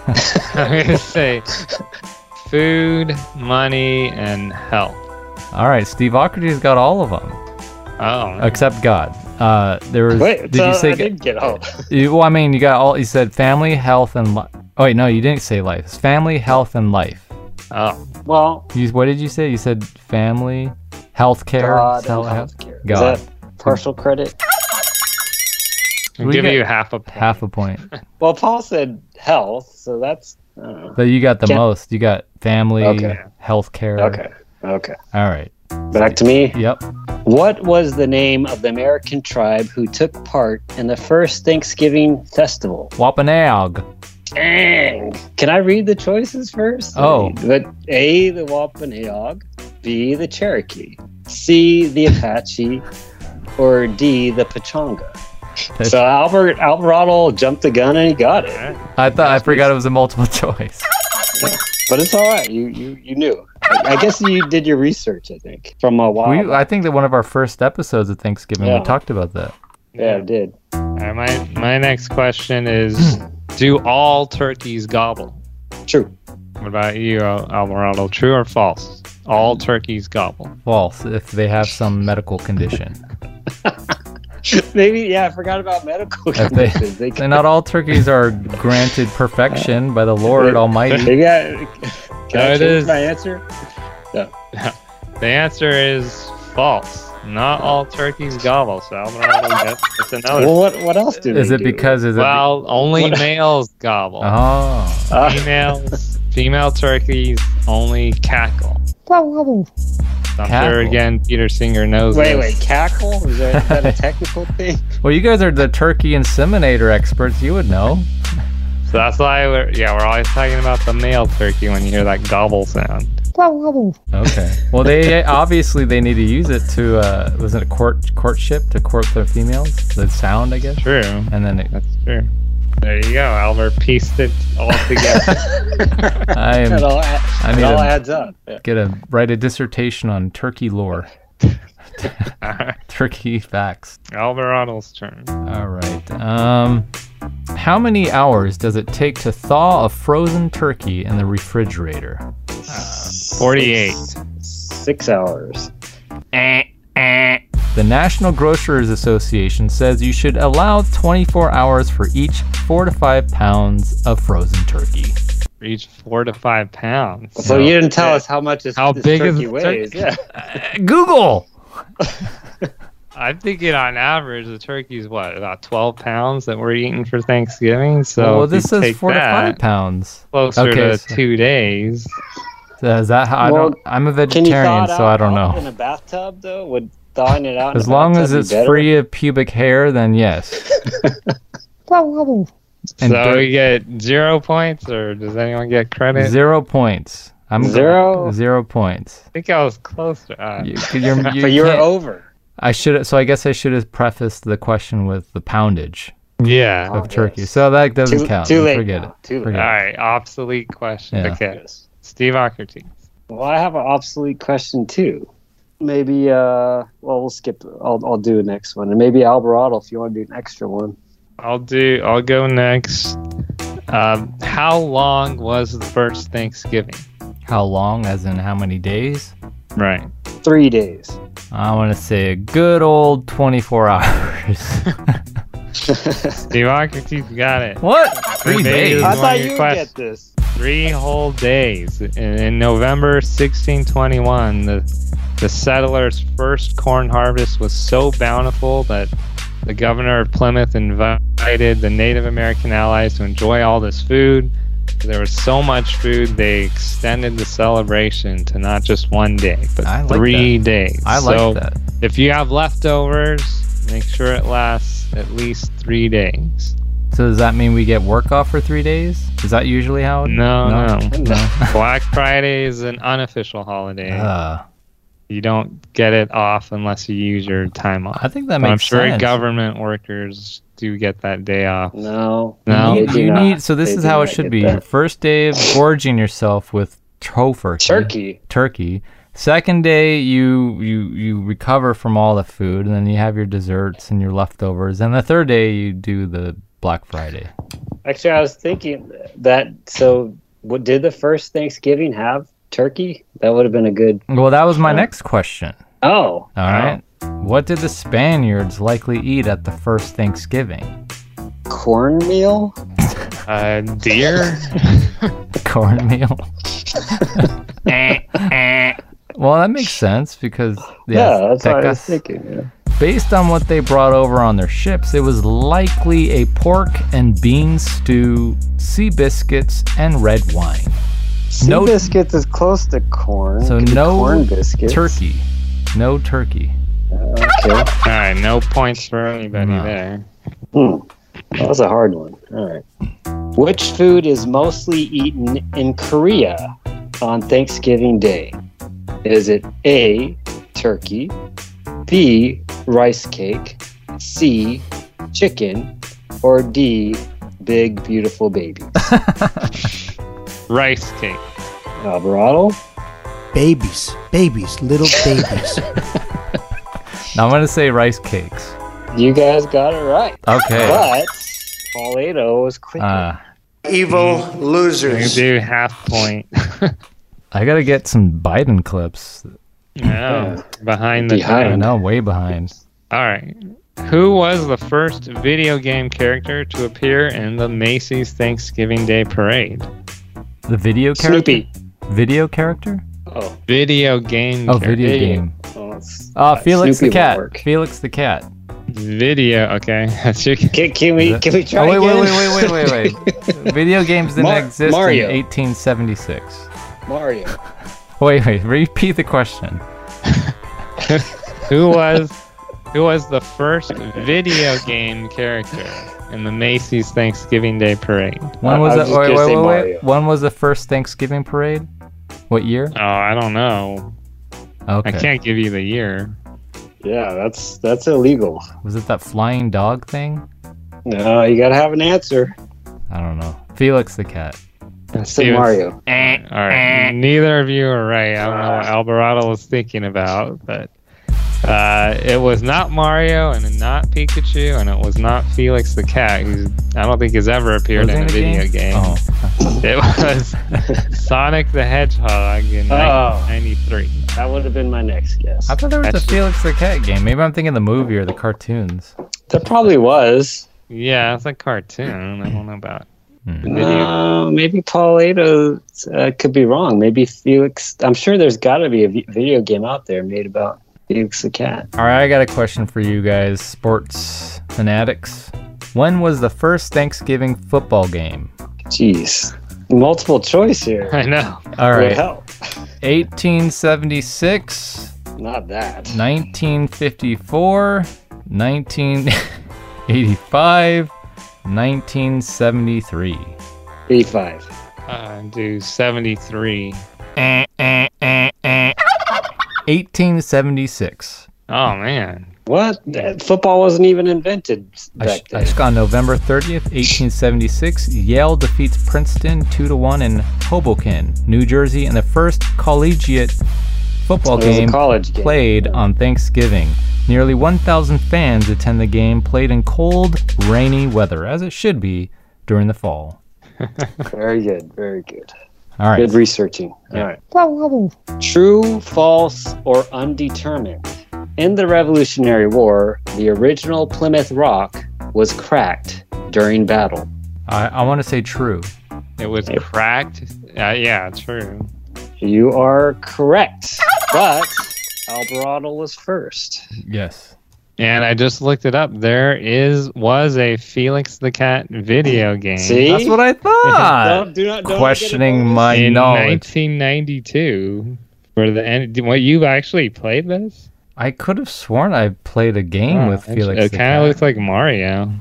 I'm gonna say food, money, and health. All right, Steve Socrates got all of them Oh, except God. Uh, there was. Wait, did so you say? I did get all. You, well, I mean, you got all. You said family, health, and life. Oh wait, no, you didn't say life. It's family, health, and life. oh, Well, You, what did you say? You said family, healthcare, God cell- and health- healthcare. God. Is that partial credit? I'll We give you half a point. half a point. Well, Paul said health, so that's. I don't. But you got the Can't- most. You got family, Okay. healthcare. Okay. Okay. All right. Back to me. Yep. What was the name of the American tribe who took part in the first Thanksgiving festival? Wampanoag. Dang. Can I read the choices first? Oh. But A, the Wampanoag, B, the Cherokee, C, the Apache, or D, the Pachanga. So Albert Alvarado jumped the gun and he got it. I thought I forgot it was a multiple choice. But it's all right. You you, you knew. I, I guess you did your research. I think from a while. We. I think that one of our first episodes of Thanksgiving Yeah. we talked about that. yeah, I did. All right, my my next question is: Do all turkeys gobble? True. What about you, Alvarado? True or false? All turkeys gobble. False if they have some medical condition. Maybe yeah. I forgot about medical If they- conditions. They, And not all turkeys are granted perfection by the Lord Almighty. Maybe I, can No, I change is. my answer? The answer is false. Not all turkeys gobble. So Alvarado gets, gets another. Well, what what else do Is they it do? because is it? well, only What- males gobble. oh, Females, female turkeys only cackle. I'm Cackle. sure again Peter Singer knows. wait, this. wait, cackle? Is that, is that a technical thing? well, you guys are the turkey inseminator experts. You would know. So that's why we're yeah we're always talking about the male turkey when you hear that gobble sound. Okay. Well, they obviously they need to use it to uh, was it a court courtship to court the females? The sound, I guess. True. And then it, That's true. There you go. Albert pieced it all together. I It am all, add- I it need all a- adds up. Yeah. get a write a dissertation on turkey lore, turkey facts. Albert Otto's turn. All right. Um, how many hours does it take to thaw a frozen turkey in the refrigerator? 48. Six hours. The National Grocers Association says you should allow 24 hours for each four to five pounds of frozen turkey. Reach four to five pounds. So you didn't tell us how much is How this big is turkey the weighs. turkey? Yeah. Uh, Google. I'm thinking on average the turkey's what about 12 pounds that we're eating for Thanksgiving. So well, this you says take four to five pounds. closer Okay, to so- two days. So is that how? I don't. I'm a Can you thaw vegetarian, so I don't out in a bathtub though? Would thawing it out As long as it's better? free of pubic hair, then yes. And so dirt- we get zero points, or does anyone get credit? Zero points. I'm Zero? Zero points. I think I was closer. Uh, You, you're, you but you were over. I should. So I guess I should have prefaced the question with the poundage yeah. Oh, of turkey. yes. So that doesn't Too, count. too late. Forget now. it. Too late. Forget All right. Obsolete question. Yeah. Okay. Yes. Steve Socrates. Well, I have an obsolete question too. Maybe, uh, well, we'll skip. I'll, I'll do the next one, and maybe Alvarado if you want to do an extra one. I'll do. I'll go next. Um, how long was the first Thanksgiving? How long? As in how many days? Right. Three days. I want to say a good old 24 hours. Steve Socrates's got it. what? Three Maybe days? it's I thought you would get this. Three whole days. In, in November 1621, the, the settlers' first corn harvest was so bountiful that the governor of Plymouth invited the Native American allies to enjoy all this food. There was so much food, they extended the celebration to not just one day, but like three days. I like so that. if you have leftovers, make sure it lasts at least three days. So does that mean we get work off for three days? Is that usually how? It, No, no. No. Black Friday is an unofficial holiday. Uh, you don't get it off unless you use your time off. I think that But makes I'm sure sense. government workers do get that day off. No. No? they You, do you not. need. So this They is how it should be. that. Your first day of gorging yourself with trophy. Turkey. turkey. Second day, you you you recover from all the food, and then you have your desserts and your leftovers. And the third day, you do the Black Friday. Actually, I was thinking that. So, what did the first Thanksgiving have turkey? That would have been a good. Well, that was my next question. Oh, All right. What did the Spaniards likely eat at the first Thanksgiving? cornmeal. Uh, deer? Cornmeal. well, that makes sense because Yeah, that's what I was thinking. Yeah. Based on what they brought over on their ships, it was likely a pork and bean stew, sea biscuits, and red wine. Sea No- biscuits is close to corn. So no corn biscuits. Turkey. No turkey. Okay. All right, no points for anybody No. there. Hmm. That was a hard one. All right. Which food is mostly eaten in Korea on Thanksgiving Day? Is it A, turkey, B, rice cake, C, chicken, or D, big beautiful baby? Rice cake. Alvarado? Babies, babies, little babies. Now I'm gonna say rice cakes. You guys got it right. Okay. But Paulato was quicker. Uh, Evil losers. You do half point. I gotta get some Biden clips. No, behind the Behind. I time. know, way behind. All right. Who was the first video game character to appear in the Macy's Thanksgiving Day Parade? The video character. Snoopy. Video character? Oh, Video game. Oh, character. video Video. game. well, it's- Oh, Felix Snoopy the cat. Felix the cat. Video. Okay, that's your. Can, can we can we try Oh wait, wait, again? wait, wait, wait, wait, wait. Video games didn't Mar- exist Mario. in 1876. Mario. Wait, wait. Repeat the question. Who was who was the first video game character in the Macy's Thanksgiving Day Parade? When was was just Wait, wait, wait, wait. When was the first Thanksgiving parade? What year? Oh, I don't know. Okay. I can't give you the year. Yeah, that's that's illegal. Was it that flying dog thing? No, you gotta have an answer. I don't know. Felix the cat. That's Steven- Mario. All right, neither of you are right. I don't know what Alvarado was thinking about, but uh, it was not Mario and not Pikachu, and it was not Felix the cat. Who's I don't think has ever appeared Was in a video game. Oh. It was Sonic the Hedgehog in Oh. 1993. That would have been my next guess. I thought there was a Felix the cat game. Maybe I'm thinking the movie or the cartoons. There probably was. Yeah, it's a cartoon. I don't know about the video. Uh, maybe Paulato uh, could be wrong. Maybe Felix. I'm sure there's got to be a video game out there made about Felix the cat. All right, I got a question for you guys, sports fanatics. When was the first Thanksgiving football game? Jeez, multiple choice here. I know. All right. Help. 1876. Not that. 1954, 1985, 1973. 85. Uh, do 73. Eh, eh, eh. 1876. Oh man. What? That- Football wasn't even invented back sh- I then. just got November 30th, 1876. Yale defeats Princeton 2 to 1 in Hoboken, New Jersey, in the first collegiate football It was a game college game. played on Thanksgiving. Nearly 1,000 fans attend the game played in cold, rainy weather, as it should be during the fall. Very good. Very good. All right. Good researching. All right. True, false, or undetermined. In the Revolutionary War, the original Plymouth Rock was cracked during battle. I, I want to say true. It was cracked. Uh, yeah, true. You are correct, but Alvarado was first. Yes. And I just looked it up. There is was a Felix the Cat video game See? That's what I thought. Don't- do not- don't Questioning get a my in knowledge. 1992. For the end, what you actually played this? I could have sworn I played a game Oh, with Felix. It the kind of looks like Mario.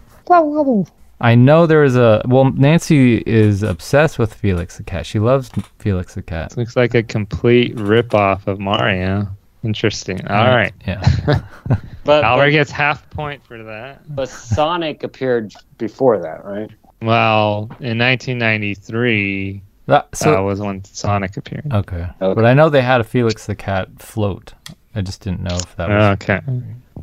I know there is a well. Nancy is obsessed with Felix the cat. She loves Felix the cat. It looks like a complete ripoff of Mario. Interesting. All right. Yeah. But, Albert gets half point for that. but Sonic appeared before that, right? Well, in 1993, That, so uh, was when Sonic appeared. okay. Okay. but I know they had a Felix the cat float. I just didn't know if that was. Okay.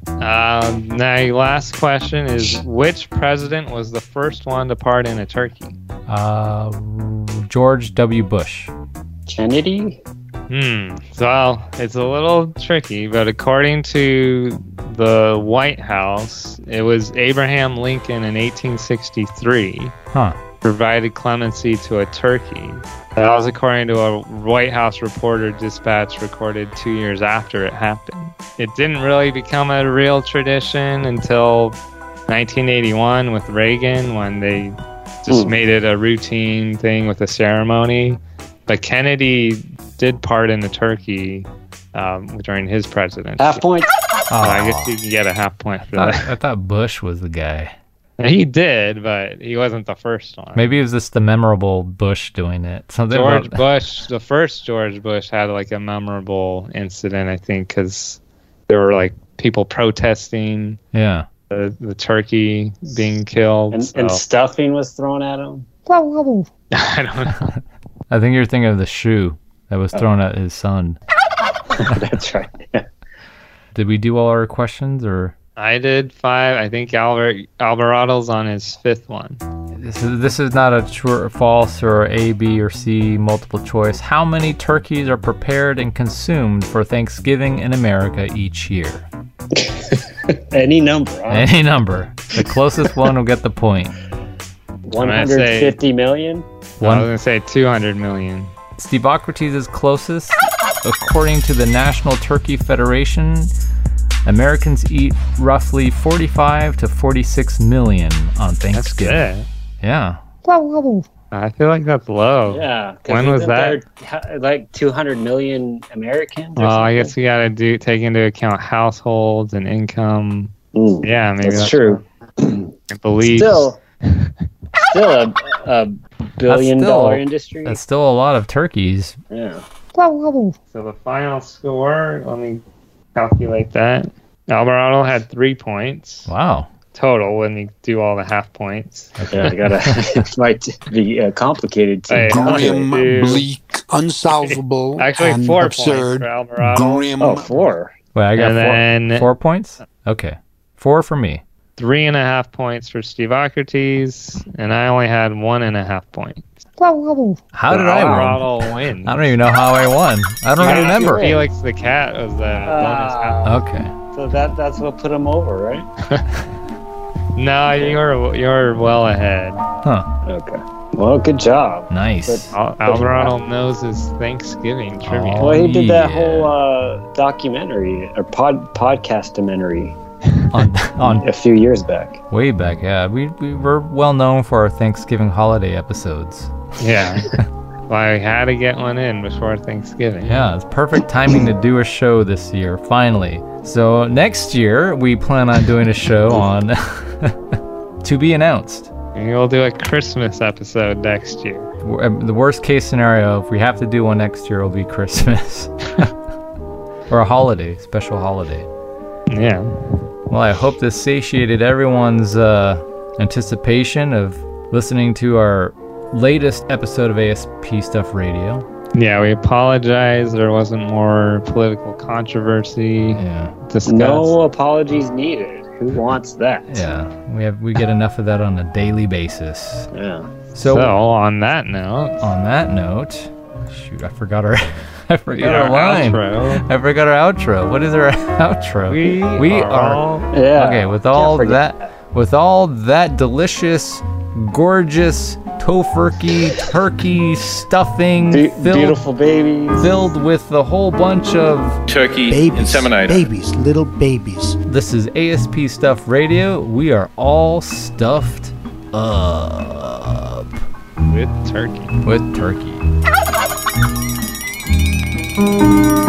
Um, now, your last question is which president was the first one to pardon a turkey? Uh, George W. Bush. Kennedy? Hmm. So, well, it's a little tricky, but according to the White House, it was Abraham Lincoln in 1863 Huh. Provided clemency to a turkey. That was according to a White House reporter dispatch recorded two years after it happened. It didn't really become a real tradition until 1981 with Reagan when they just Hmm. made it a routine thing with a ceremony. But Kennedy did pardon the turkey um, during his presidency. Half point? Oh, I guess you can get a half point for that. thought, I thought Bush was the guy. He did, but he wasn't the first one. Maybe it was just the memorable Bush doing it. Something George about, Bush, the first George Bush, had like a memorable incident, I think, because there were like people protesting Yeah. the, the turkey being killed. And, so- and stuffing was thrown at him? I don't know. I think you're thinking of the shoe that was thrown at his son. That's right. Yeah. Did we do all our questions or? I did five. I think Albert Alvarado's on his fifth one. This is, this is not a true or false or A, B, or C multiple choice. How many turkeys are prepared and consumed for Thanksgiving in America each year? Any number, huh? Any number. The closest one will get the point. 150 million? I was gonna say 200 million. Stevocrates is closest. According to the National Turkey Federation, Americans eat roughly 45 to 46 million on That's Thanksgiving. good. Yeah. I feel like that's low. Yeah. 'cause When was that? there, Like 200 million Americans? or Well, I guess you gotta do take into account households and income. Mm, Yeah, maybe that's, that's, true. Beliefs. Still, still a, a billion still- dollar industry. That's still a lot of turkeys. yeah. So the final score, let me calculate that. Alvarado had three points Wow. total when you do all the half points. Yeah, I gotta. it might be uh, complicated to Hey. Grim. Grim, bleak, unsolvable, Actually, and four absurd. points for Alvarado. Grim. Oh, four. Wait, I got and four, then four points? Okay. Four for me. three and a half points for Steve Socrates, and I only had one and a half points. How did I win? Win. I don't even know how I won. I don't I remember. Felix the cat was the bonus half. Ah, Okay. so that that's what put him over, right? No, you're you're well ahead. Huh. Okay. Well, good job. Nice. Al- Alvarado knows his Thanksgiving trivia. Oh. Well, he did that yeah. whole uh, documentary or pod podcast-documentary on, on a few years back. way back, yeah. We, we were well known for our Thanksgiving holiday episodes. Yeah. well, I had to get one in before Thanksgiving. Yeah, it's perfect timing to do a show this year, finally. So next year, we plan on doing a show on to be announced. And we'll do a Christmas episode next year. Uh, The worst case scenario, if we have to do one next year, will be Christmas. or a holiday, special holiday. Yeah. Well, I hope this satiated everyone's uh, anticipation of listening to our latest episode of ASP Stuff Radio. Yeah, we apologize. There wasn't more political controversy Yeah, discussed. No apologies needed. Who wants that? yeah, we have we get enough of that on a daily basis. Yeah. So, So, on that note, on that note, shoot, I forgot our I forgot our our line. outro. I forgot our outro. What is our outro? we, We are, are- all Yeah. Okay, with all forget that, with all that delicious, gorgeous tofurkey turkey stuffing Be- filled, beautiful babies. filled with a whole bunch of. Turkey Babies, inseminator. babies, little babies. This is ASP Stuff Radio. We are all stuffed up with turkey. with turkey.